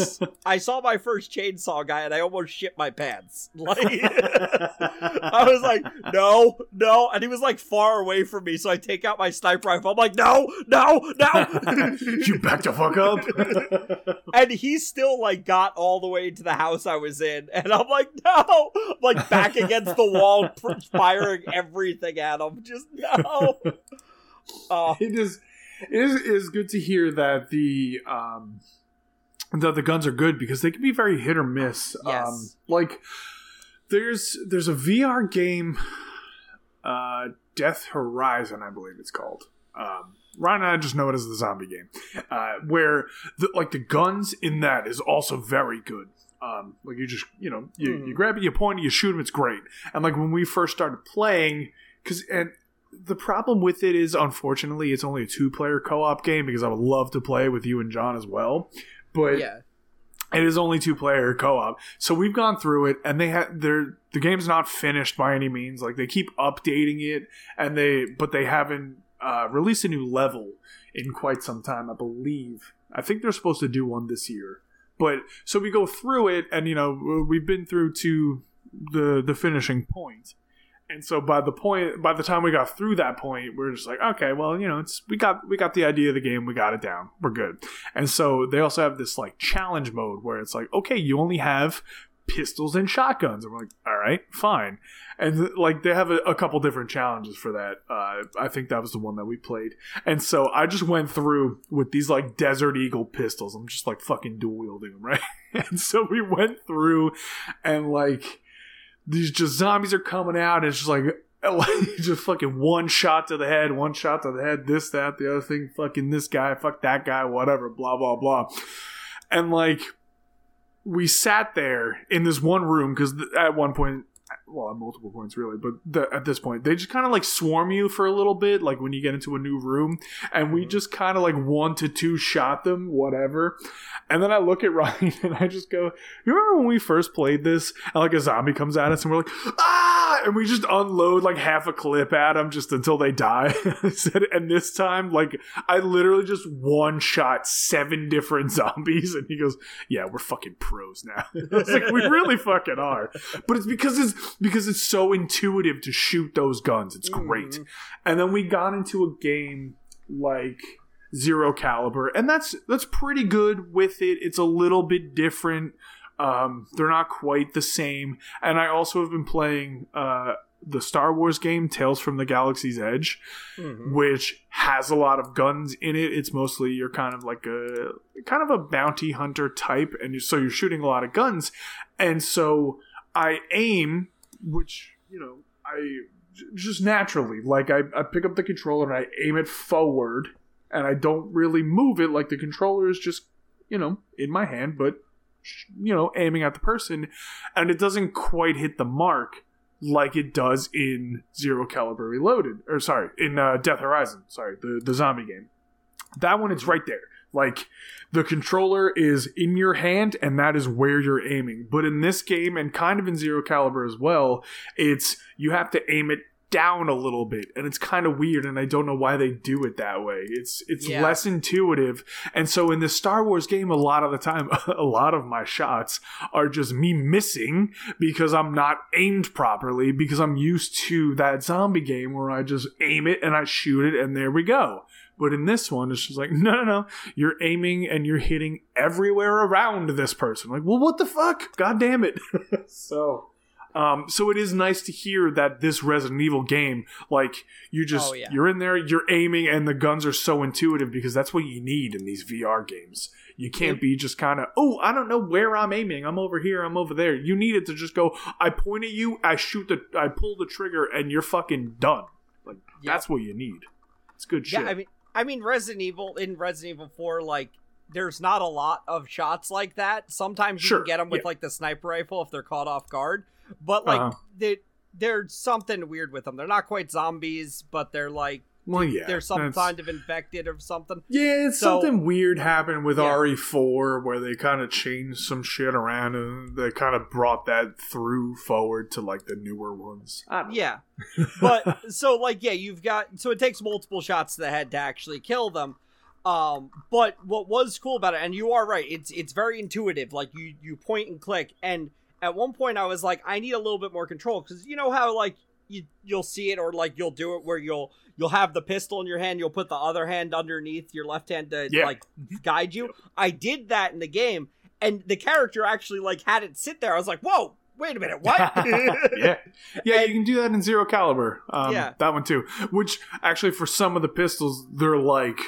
I saw my first chainsaw guy and I almost shit my pants. Like I was like, no, no, and he was like far away from me, so I take out my sniper rifle. I'm like, no, no, no, you back the fuck up. and he still like got all the way into the house I was in, and I'm like, no, I'm like back against the wall, pr- firing everything at him. Just no. Oh, it is it is, it is good to hear that the um that the guns are good because they can be very hit or miss. Yes. Um like there's there's a VR game uh Death Horizon, I believe it's called. Um Ryan and I just know it as the zombie game. Uh where the like the guns in that is also very good. Um, like you just you know you, Hmm. you grab it, you point it, you shoot them. It's great. And like when we first started playing, because and the problem with it is unfortunately it's only a two player co-op game because I would love to play with you and John as well. But yeah. it is only two player co-op. So we've gone through it and they had they're the game's not finished by any means. Like they keep updating it and they but they haven't uh, released a new level in quite some time, I believe. I think they're supposed to do one this year. But so we go through it and you know we've been through to the the finishing point. And so by the point by the time we got through that point, we're just like, okay, well, you know, it's we got we got the idea of the game, we got it down. We're good. And so they also have this like challenge mode where it's like, okay, you only have pistols and shotguns. And we're like, all right, fine. And like they have a, a couple different challenges for that. Uh, I think that was the one that we played. And so I just went through with these like Desert Eagle pistols. I'm just like fucking dual wielding them, right? and so we went through and like these just zombies are coming out. It's just like, just fucking one shot to the head, one shot to the head, this, that, the other thing, fucking this guy, fuck that guy, whatever, blah, blah, blah. And like, we sat there in this one room because at one point, well, at multiple points really, but the, at this point, they just kind of like swarm you for a little bit, like when you get into a new room, and we just kind of like one to two shot them, whatever. And then I look at Ryan and I just go, "You remember when we first played this? And like a zombie comes at us, and we're like, ah!" And we just unload like half a clip at them just until they die. And this time, like, I literally just one shot seven different zombies, and he goes, "Yeah, we're fucking pros now." I was like, "We really fucking are," but it's because it's because it's so intuitive to shoot those guns. It's great. Mhm. And then we got into a game like Zero Caliber, and that's that's pretty good with it. It's a little bit different. Um, they're not quite the same. And I also have been playing uh, the Star Wars game Tales from the Galaxy's Edge, Mhm. which has a lot of guns in it. It's mostly you're kind of like a kind of a bounty hunter type, and so you're shooting a lot of guns. And so I aim, which you know I just naturally like I, I pick up the controller and I aim it forward, and I don't really move it like the controller is just you know in my hand, but you know, aiming at the person, and it doesn't quite hit the mark like it does in Zero Caliber Reloaded, or sorry, in uh, Death Horizon. Sorry, the the zombie game. That one, it's right there. Like the controller is in your hand, and that is where you're aiming. But in this game, and kind of in Zero Caliber as well, it's you have to aim it down a little bit and it's kind of weird and I don't know why they do it that way. It's it's Yeah. less intuitive. And so in the Star Wars game a lot of the time a lot of my shots are just me missing because I'm not aimed properly because I'm used to that zombie game where I just aim it and I shoot it and there we go. But in this one, it's just like, no, no, no. You're aiming and you're hitting everywhere around this person. Like, well, what the fuck? God damn it. so, um, so it is nice to hear that this Resident Evil game, like, you just, Oh, yeah. you're in there, you're aiming, and the guns are so intuitive because that's what you need in these VR games. You can't be just kind of, oh, I don't know where I'm aiming. I'm over here, I'm over there. You need it to just go, I point at you, I shoot the, I pull the trigger, and you're fucking done. Like, Yep. that's what you need. It's good shit. Yeah, I mean, I mean, Resident Evil in Resident Evil Four, like, there's not a lot of shots like that. Sometimes you Sure, can get them with yeah. like the sniper rifle if they're caught off guard, but like, Uh-huh. they, there's something weird with them. They're not quite zombies, but they're like well, yeah. they're some that's- kind of infected or something. Yeah, it's So- something weird happened with Yeah. RE4 where they kind of changed some shit around and they kind of brought that through forward to like the newer ones. I. Yeah, but so like yeah, you've got so it takes multiple shots to the head to actually kill them. Um, but what was cool about it, and you are right, it's it's very intuitive. Like you you point and click, and at one point I was like, I need a little bit more control because you know how like you you'll see it or like you'll do it where you'll you'll have the pistol in your hand, you'll put the other hand underneath your left hand to Yeah. like guide you. I did that in the game, and the character actually like had it sit there. I was like, whoa. Wait a minute, what? yeah, yeah, you can do that in Zero Caliber. Um, Yeah. that one too. Which actually, for some of the pistols, they're like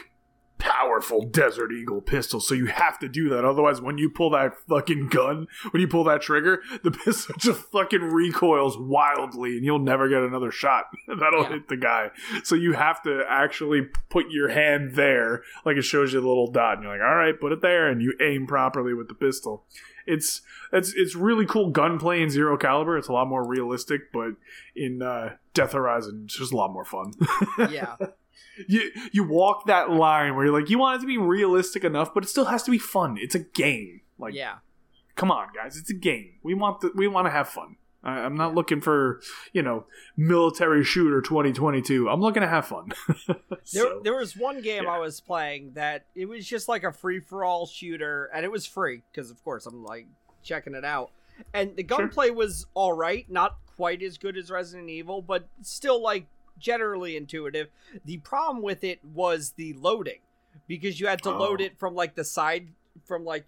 powerful Desert Eagle pistol, So you have to do that. Otherwise, when you pull that fucking gun, when you pull that trigger, the pistol just fucking recoils wildly, and you'll never get another shot. That'll Yeah. hit the guy. So you have to actually put your hand there, like it shows you the little dot, and you're like, all right, put it there, and you aim properly with the pistol. It's it's it's really cool gunplay in Zero Caliber. It's a lot more realistic, but in uh, Death Horizon, it's just a lot more fun. yeah. You you walk that line where you're like, you want it to be realistic enough, but it still has to be fun. It's a game. Like, yeah. come on, guys, it's a game. We want the, we want to have fun. I, I'm not looking for you know military shooter 2022. I'm looking to have fun. There, So, there was one game yeah. I was playing that it was just like a free for all shooter, and it was free because, of course, I'm like checking it out. And the Sure. gunplay was all right, not quite as good as Resident Evil, but still like generally intuitive. The problem with it was the loading because you had to load Oh. it from like the side, from like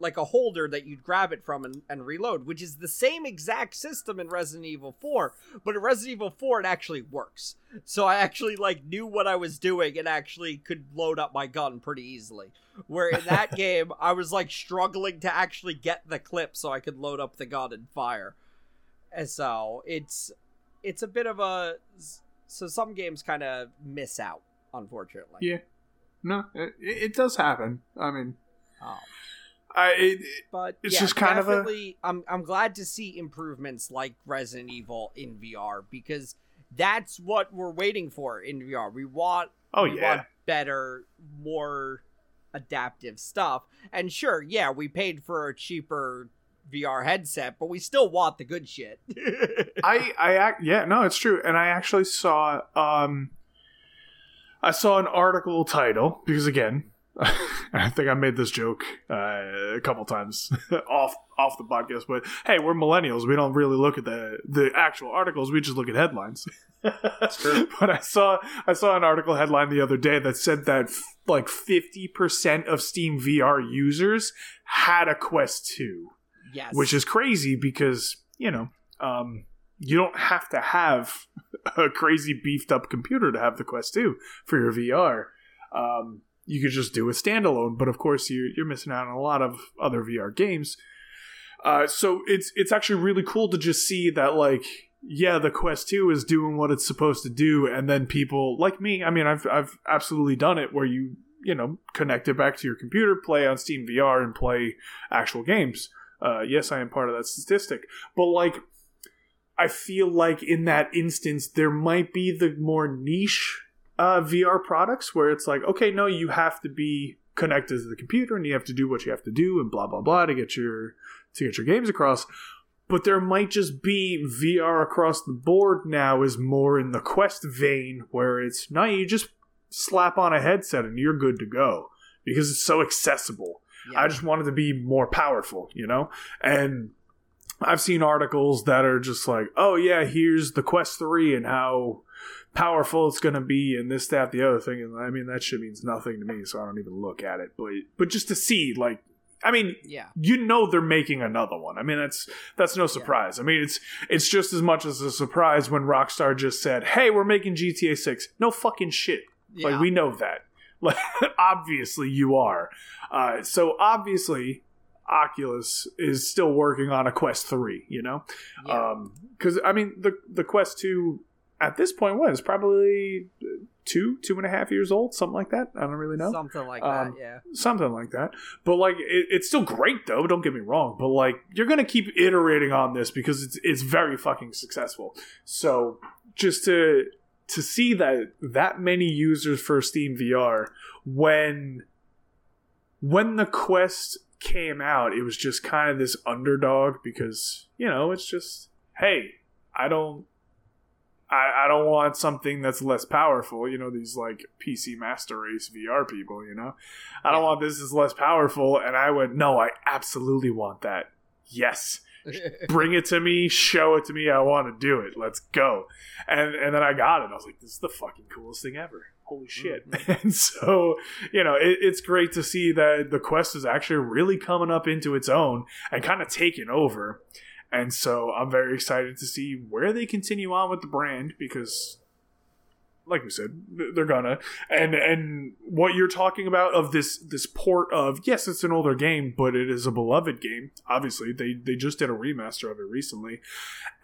like a holder that you'd grab it from and, and reload, which is the same exact system in Resident Evil 4, but in Resident Evil 4 it actually works. So I actually like knew what I was doing and actually could load up my gun pretty easily. Where in that game I was like struggling to actually get the clip so I could load up the gun and fire. And so it's it's a bit of a so some games kind of miss out unfortunately. yeah, no, it, it does happen. I mean, Um, I it, but It's yeah, just kind of a- I'm I'm glad to see improvements like Resident Evil in VR because that's what we're waiting for in VR. We want oh we yeah, want better, more adaptive stuff. And sure, yeah, we paid for a cheaper VR headset, but we still want the good shit. I I act yeah no it's true. And I actually saw um I saw an article title because again I think I made this joke uh, a couple times off off the podcast but hey we're millennials. We don't really look at the the actual articles. We just look at headlines. That's true. but I saw I saw an article headline the other day that said that f- like 50% of Steam VR users had a Quest 2 yes, which is crazy because you know um, you don't have to have a crazy beefed up computer to have the Quest 2 for your VR. Um, you could just do a standalone, but of course you're, you're missing out on a lot of other VR games. Uh, so it's it's actually really cool to just see that like yeah the Quest 2 is doing what it's supposed to do, and then people like me. I mean I've I've absolutely done it where you you know, connect it back to your computer, play on Steam VR, and play actual games. Uh, yes, I am part of that statistic. But like, I feel like in that instance, there might be the more niche uh, VR products where it's like, okay, no, you have to be connected to the computer and you have to do what you have to do and blah blah blah to get your to get your games across. But there might just be VR across the board now is more in the Quest vein where it's now you just slap on a headset and you're good to go because it's so accessible. Yeah. I just wanted to be more powerful, you know? And I've seen articles that are just like, oh, yeah, here's the Quest 3 and how powerful it's going to be and this, that, the other thing. And I mean, that shit means nothing to me, so I don't even look at it. But, but just to see, like, I mean, yeah. you know they're making another one. I mean, that's that's no surprise. I mean, it's it's just as much as a surprise when Rockstar just said, "Hey, we're making GTA 6." No fucking shit. Yeah. Like we know that. Like obviously you are. Uh, so obviously Oculus is still working on a Quest 3, you know? Yeah. Because, I mean, the, the Quest 2 at this point was probably two, two and a half years old, something like that. I don't really know. Something like Um, that, yeah. Something like that. But, like, it, it's still great, though. Don't get me wrong. But, like, you're going to keep iterating on this because it's, it's very fucking successful. So, just to to see that that many users for Steam VR when when the Quest came out, it was just kind of this underdog because you know it's just hey, I don't. I, I don't want something that's less powerful. You know these like PC Master Race VR people. You know, I don't Yeah. want this is less powerful. And I went, no, I absolutely want that. Yes, bring it to me, show it to me. I want to do it. Let's go. And and then I got it. I was like, this is the fucking coolest thing ever. Holy shit. And so, you know, it, it's great to see that the quest is actually really coming up into its own and kind of taking over. And so I'm very excited to see where they continue on with the brand because like we said, they're gonna. And and what you're talking about of this this port of yes, it's an older game, but it is a beloved game. Obviously, they they just did a remaster of it recently,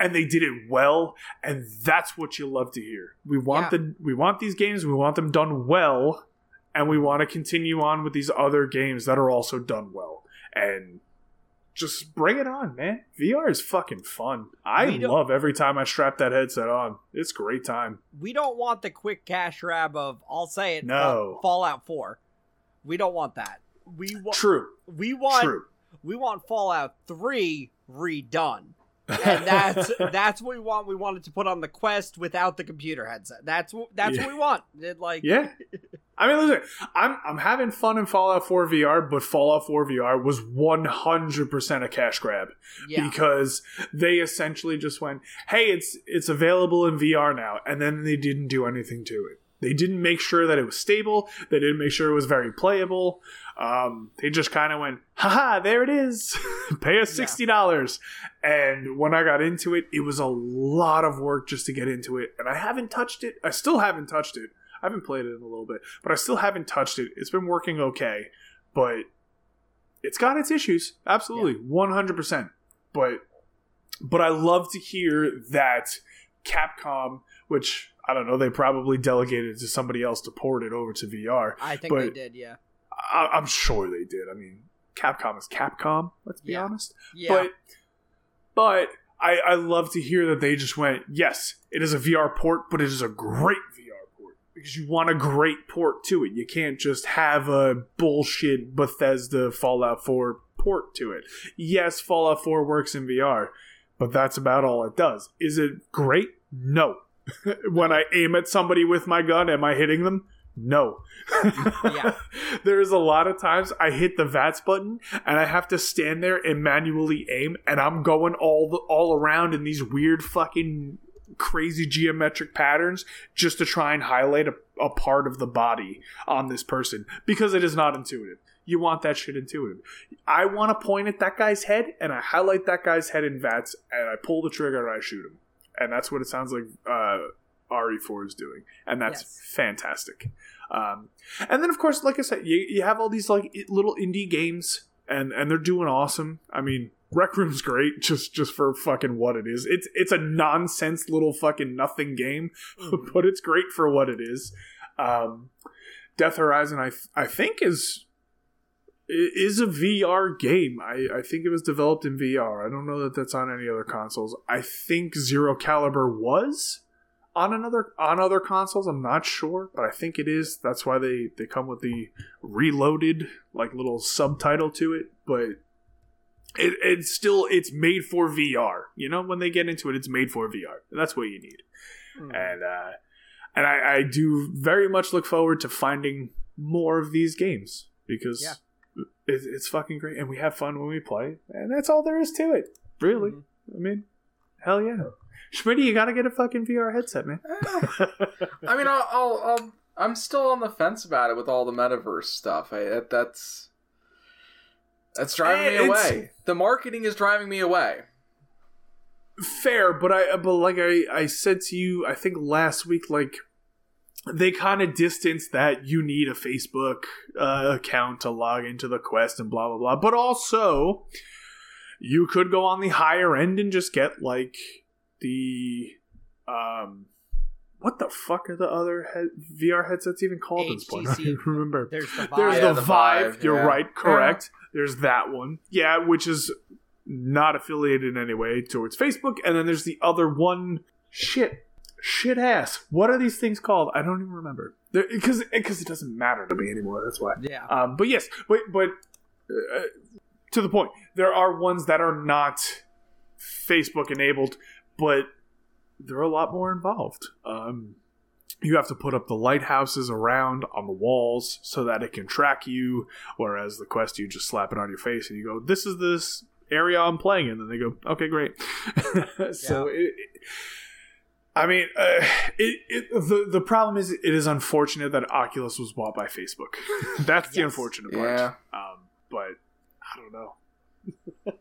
and they did it well. And that's what you love to hear. We want Yeah. the we want these games. We want them done well, and we want to continue on with these other games that are also done well. And just bring it on, man. VR is fucking fun. I love every time I strap that headset on. It's a great time. we don't want the quick cash grab of I'll say it uh, No. Fa- Fallout 4. We don't want that. We want True. we want True. we want Fallout 3 redone. And that's that's what we want. We wanted to put on the Quest without the computer headset. That's what that's Yeah. what we want. It, like Yeah. I mean, listen, I'm I'm having fun in Fallout 4 VR, but Fallout 4 VR was 100% a cash grab yeah. because they essentially just went, "Hey, it's it's available in VR now," and then they didn't do anything to it. They didn't make sure that it was stable. They didn't make sure it was very playable. Um, they just kind of went, haha, there it is. Pay us $60. And when I got into it, it was a lot of work just to get into it. And I haven't touched it. I still haven't touched it. I haven't played it in a little bit, but I still haven't touched it. It's been working okay, but it's got its issues. Absolutely. 100%. But but I love to hear that Capcom, which I don't know, they probably delegated it to somebody else to port it over to VR. I think they did, yeah. I, I'm sure they did. I mean, Capcom is Capcom. Let's be Yeah. honest. Yeah. But but I, I love to hear that they just went, yes, it is a VR port, but it is a great VR port because you want a great port to it. You can't just have a bullshit Bethesda Fallout 4 port to it. Yes, Fallout 4 works in VR, but that's about all it does. Is it great? No. when I aim at somebody with my gun, am I hitting them? No. Yeah. There's a lot of times I hit the VATS button and I have to stand there and manually aim and I'm going all the, all around in these weird fucking crazy geometric patterns just to try and highlight a, a part of the body on this person because it is not intuitive. You want that shit intuitive. I want to point at that guy's head and I highlight that guy's head in VATS and I pull the trigger and I shoot him. And that's what it sounds like uh, RE4 is doing. And that's Yes. fantastic. Um, and then, of course, like I said, you, you have all these like little indie games, and and they're doing awesome. I mean, Rec Room's great just just for fucking what it is. It's it's a nonsense little fucking nothing game, but it's great for what it is. Um, Death Horizon, I I think is is a VR game. I, I think it was developed in VR. I don't know that that's on any other consoles. I think Zero Caliber was on another on other consoles. I'm not sure, but I think it is. That's why they they come with the reloaded like little subtitle to it. But it, it's still it's made for VR. You know, when they get into it, it's made for VR. That's what you need. Hmm. And uh, and I, I do very much look forward to finding more of these games because Yeah. it, it's fucking great, and we have fun when we play, and that's all there is to it. Really, Mhm. I mean, hell yeah, Schmitty, you gotta get a fucking VR headset, man. I mean, I'll, I'll, I'll, I'm still on the fence about it with all the metaverse stuff. I, that, that's that's driving me away. The marketing is driving me away. Fair, but I but like I I said to you, I think last week, like they kind of distanced that you need a Facebook uh, account to log into the Quest and blah blah blah. But also, you could go on the higher end and just get like the um. What the fuck are the other head- VR headsets even called at this point? I don't remember. There's the There's Vive. Yeah, the, the Vive. Vive, You're yeah. right. Correct. There's that one. Yeah, which is not affiliated in any way towards Facebook. And then there's the other one. Shit. Shit ass. What are these things called? I don't even remember. Because because it doesn't matter to me anymore. That's why. Yeah. Um, but yes, but but uh, to the point, there are ones that are not Facebook enabled, but they're a lot more involved. Um, you have to put up the lighthouses around on the walls so that it can track you. Whereas the Quest, you just slap it on your face and you go, "This is this area I'm playing in." And they go, "Okay, great." so it, it- I mean, uh, it, it, the the problem is it is unfortunate that Oculus was bought by Facebook. That's the unfortunate part. Yeah. Um, but I don't know.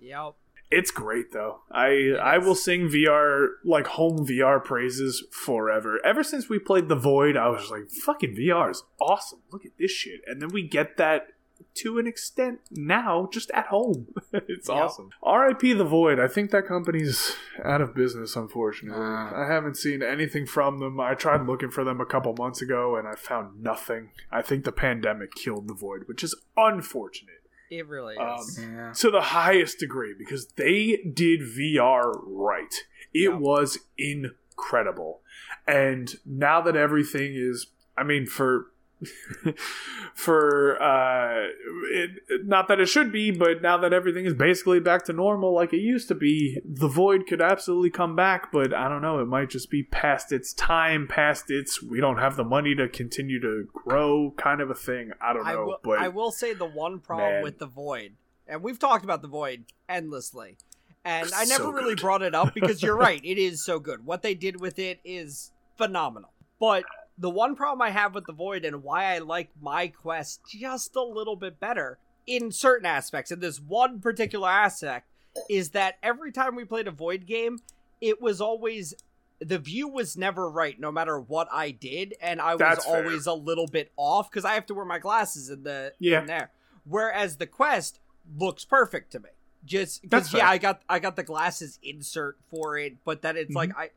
Yep. It's great though. I I will sing VR like home VR praises forever. Ever since we played The Void, I was like, "Fucking VR is awesome. Look at this shit." And then we get that to an extent now, just at home. it's awesome. R.I.P. The Void. I think that company's out of business. Unfortunately, Ah. I haven't seen anything from them. I tried looking for them a couple months ago, and I found nothing. I think the pandemic killed The Void, which is unfortunate It really Um, is. Yeah. to the highest degree because they did VR right. It Yeah. was incredible. And now that everything is I mean for for uh it, not that it should be but now that everything is basically back to normal like it used to be the void could absolutely come back but i don't know it might just be past its time past its we don't have the money to continue to grow kind of a thing i don't know I will, but I will say the one problem Man. with the void, and we've talked about the void endlessly, and I never So really brought it up because you're right, it is so good. What they did with it is phenomenal. But the one problem I have with the void and why I like my quest just a little bit better in certain aspects, in this one particular aspect, is that every time we played a void game, it was always the view was never right no matter what I did, and I was That's fair. always a little bit off because I have to wear my glasses in the Yeah. in there. Whereas the quest looks perfect to me. Just because yeah, fair. I got I got the glasses insert for it, but then it's like Mm-hmm. I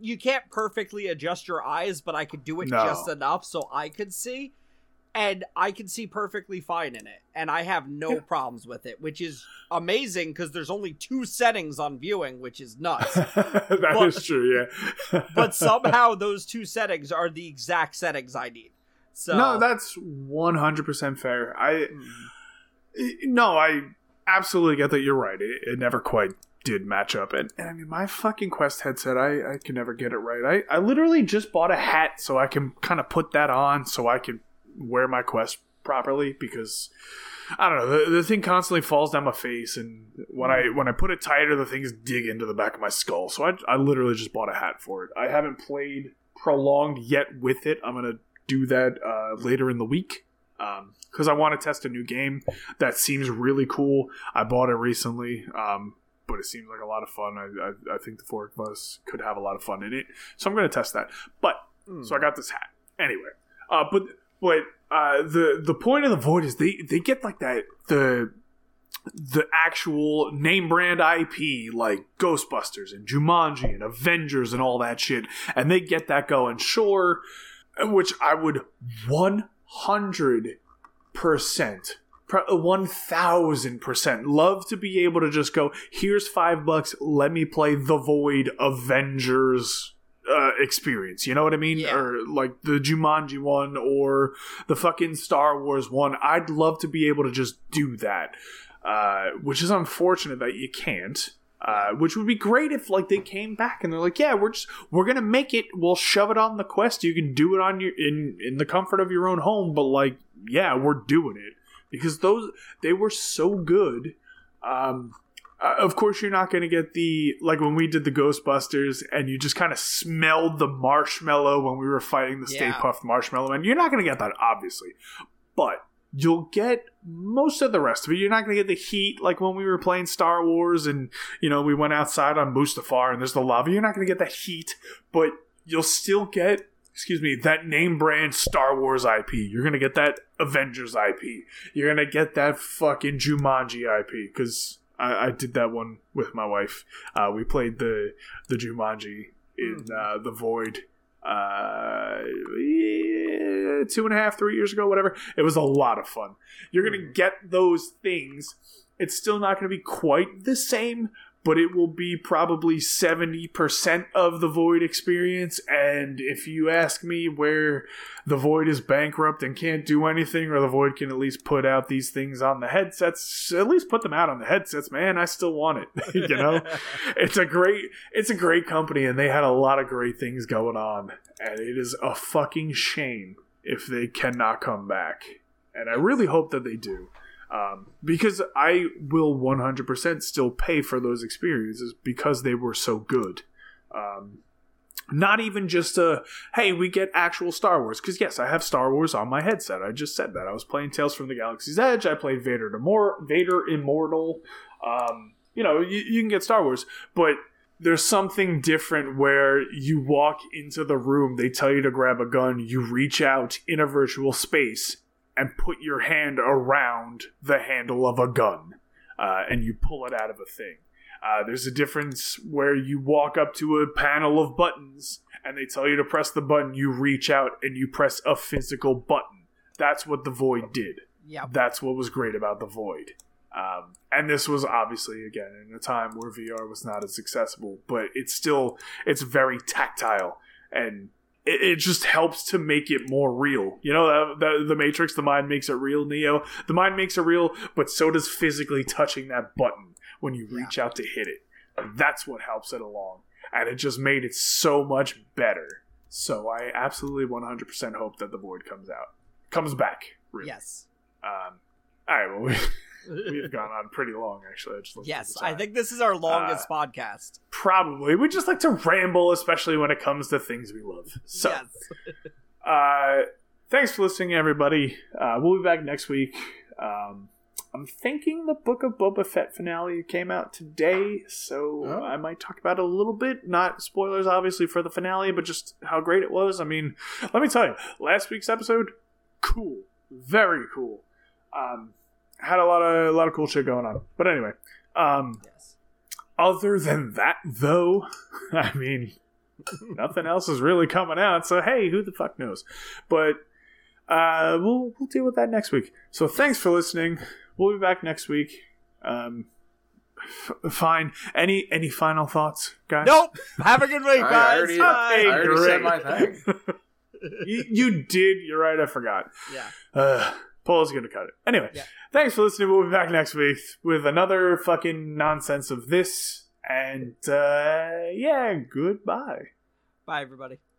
you can't perfectly adjust your eyes, but I could do it No. just enough so I could see. And I can see perfectly fine in it, and I have no Yeah. problems with it, which is amazing because there's only two settings on viewing, which is nuts. That is But- true, yeah. but somehow those two settings are the exact settings I need. So no, that's one hundred percent fair. I Mm. no, I absolutely get that. You're right. It, it never quite did match up, and, and I mean, my fucking Quest headset, I I can never get it right. I I literally just bought a hat so I can kind of put that on so I can wear my Quest properly because. I don't know. The, the thing constantly falls down my face, and when I when I put it tighter, the things dig into the back of my skull. So I, I literally just bought a hat for it. I haven't played prolonged yet with it. I'm gonna do that uh, later in the week because I want to test a new game that seems really cool. I bought it recently, um, but it seems like a lot of fun. I, I, I think the four of us could have a lot of fun in it, so I'm gonna test that. But Mm. so I got this hat anyway. Uh, but but uh, the the point of the void is they they get like that the the actual name brand IP like Ghostbusters and Jumanji and Avengers and all that shit, and they get that going. Sure, which I would 100 percent, one thousand percent love to be able to just go. Here's five bucks. Let me play the Void Avengers uh, experience. You know what I mean? Yeah. Or like the Jumanji one or the fucking Star Wars one. I'd love to be able to just do that. Uh, which is unfortunate that you can't. Uh, which would be great if like they came back and they're like, yeah, we're just we're gonna make it. We'll shove it on the Quest. You can do it on your in in the comfort of your own home. But like, yeah, we're doing it because those they were so good. Um, uh, of course, you're not going to get the like when we did the Ghostbusters, and you just kind of smelled the marshmallow when we were fighting the Stay Yeah. Puft Marshmallow Man. You're not going to get that, obviously, but you'll get most of the rest of it. You're not going to get the heat like when we were playing Star Wars, and you know we went outside on Mustafar, and there's the lava. You're not going to get that heat, but you'll still get. Excuse me, that name brand Star Wars IP. You're gonna get that Avengers IP. You're gonna get that fucking Jumanji IP because I, I did that one with my wife. Uh, we played the the Jumanji in uh, the Void uh, yeah, two and a half, three years ago, whatever. It was a lot of fun. You're gonna get those things. It's still not gonna be quite the same, but it will be probably 70% of the Void experience. And if you ask me where the Void is bankrupt and can't do anything, or the Void can at least put out these things on the headsets, at least put them out on the headsets, man. I still want it. you know? it's a great it's a great company and they had a lot of great things going on. And it is a fucking shame if they cannot come back. And I really hope that they do um, because I will 100% still pay for those experiences because they were so good. Um, not even just a hey, we get actual Star Wars because yes, I have Star Wars on my headset. I just said that I was playing Tales from the Galaxy's Edge. I played Vader Immor- Vader Immortal. Um, you know, you, you can get Star Wars, but there's something different where you walk into the room, they tell you to grab a gun, you reach out in a virtual space and put your hand around the handle of a gun uh, and you pull it out of a thing. Uh, there's a difference where you walk up to a panel of buttons and they tell you to press the button, you reach out and you press a physical button. That's what the Void did. Yep. That's what was great about the Void. Um, and this was obviously again in a time where VR was not as accessible, but it's still it's very tactile and it, it just helps to make it more real. You know, the, the the Matrix, the mind makes it real. Neo, the mind makes it real, but so does physically touching that button when you reach out to hit it. That's what helps it along, and it just made it so much better. So I absolutely 100% hope that the Void comes out, comes back. Really. Yes. Um, all right. Well, we, we've gone on pretty long, actually. I just Yes, I think this is our longest Uh, podcast. probably we just like to ramble, especially when it comes to things we love. So, yes. uh, thanks for listening, everybody. Uh, we'll be back next week. Um, I'm thinking the Book of Boba Fett finale came out today, so Oh. I might talk about it a little bit. Not spoilers, obviously, for the finale, but just how great it was. I mean, let me tell you, last week's episode, cool, very cool. Um, had a lot of a lot of cool shit going on. But anyway, um, Yes. other than that, though, I mean, nothing else is really coming out. So hey, who the fuck knows? But uh, we'll we'll deal with that next week. So thanks for listening. We'll be back next week. Um, f- fine. Any any final thoughts, guys? Nope. Have a good week, I guys. already- Bye. I already said my thing. you, you did. You're right. I forgot. Yeah. Uh, Paul's gonna cut it. Anyway, Yeah. thanks for listening. We'll be back next week with another fucking nonsense of this. And uh, yeah, goodbye. Bye, everybody.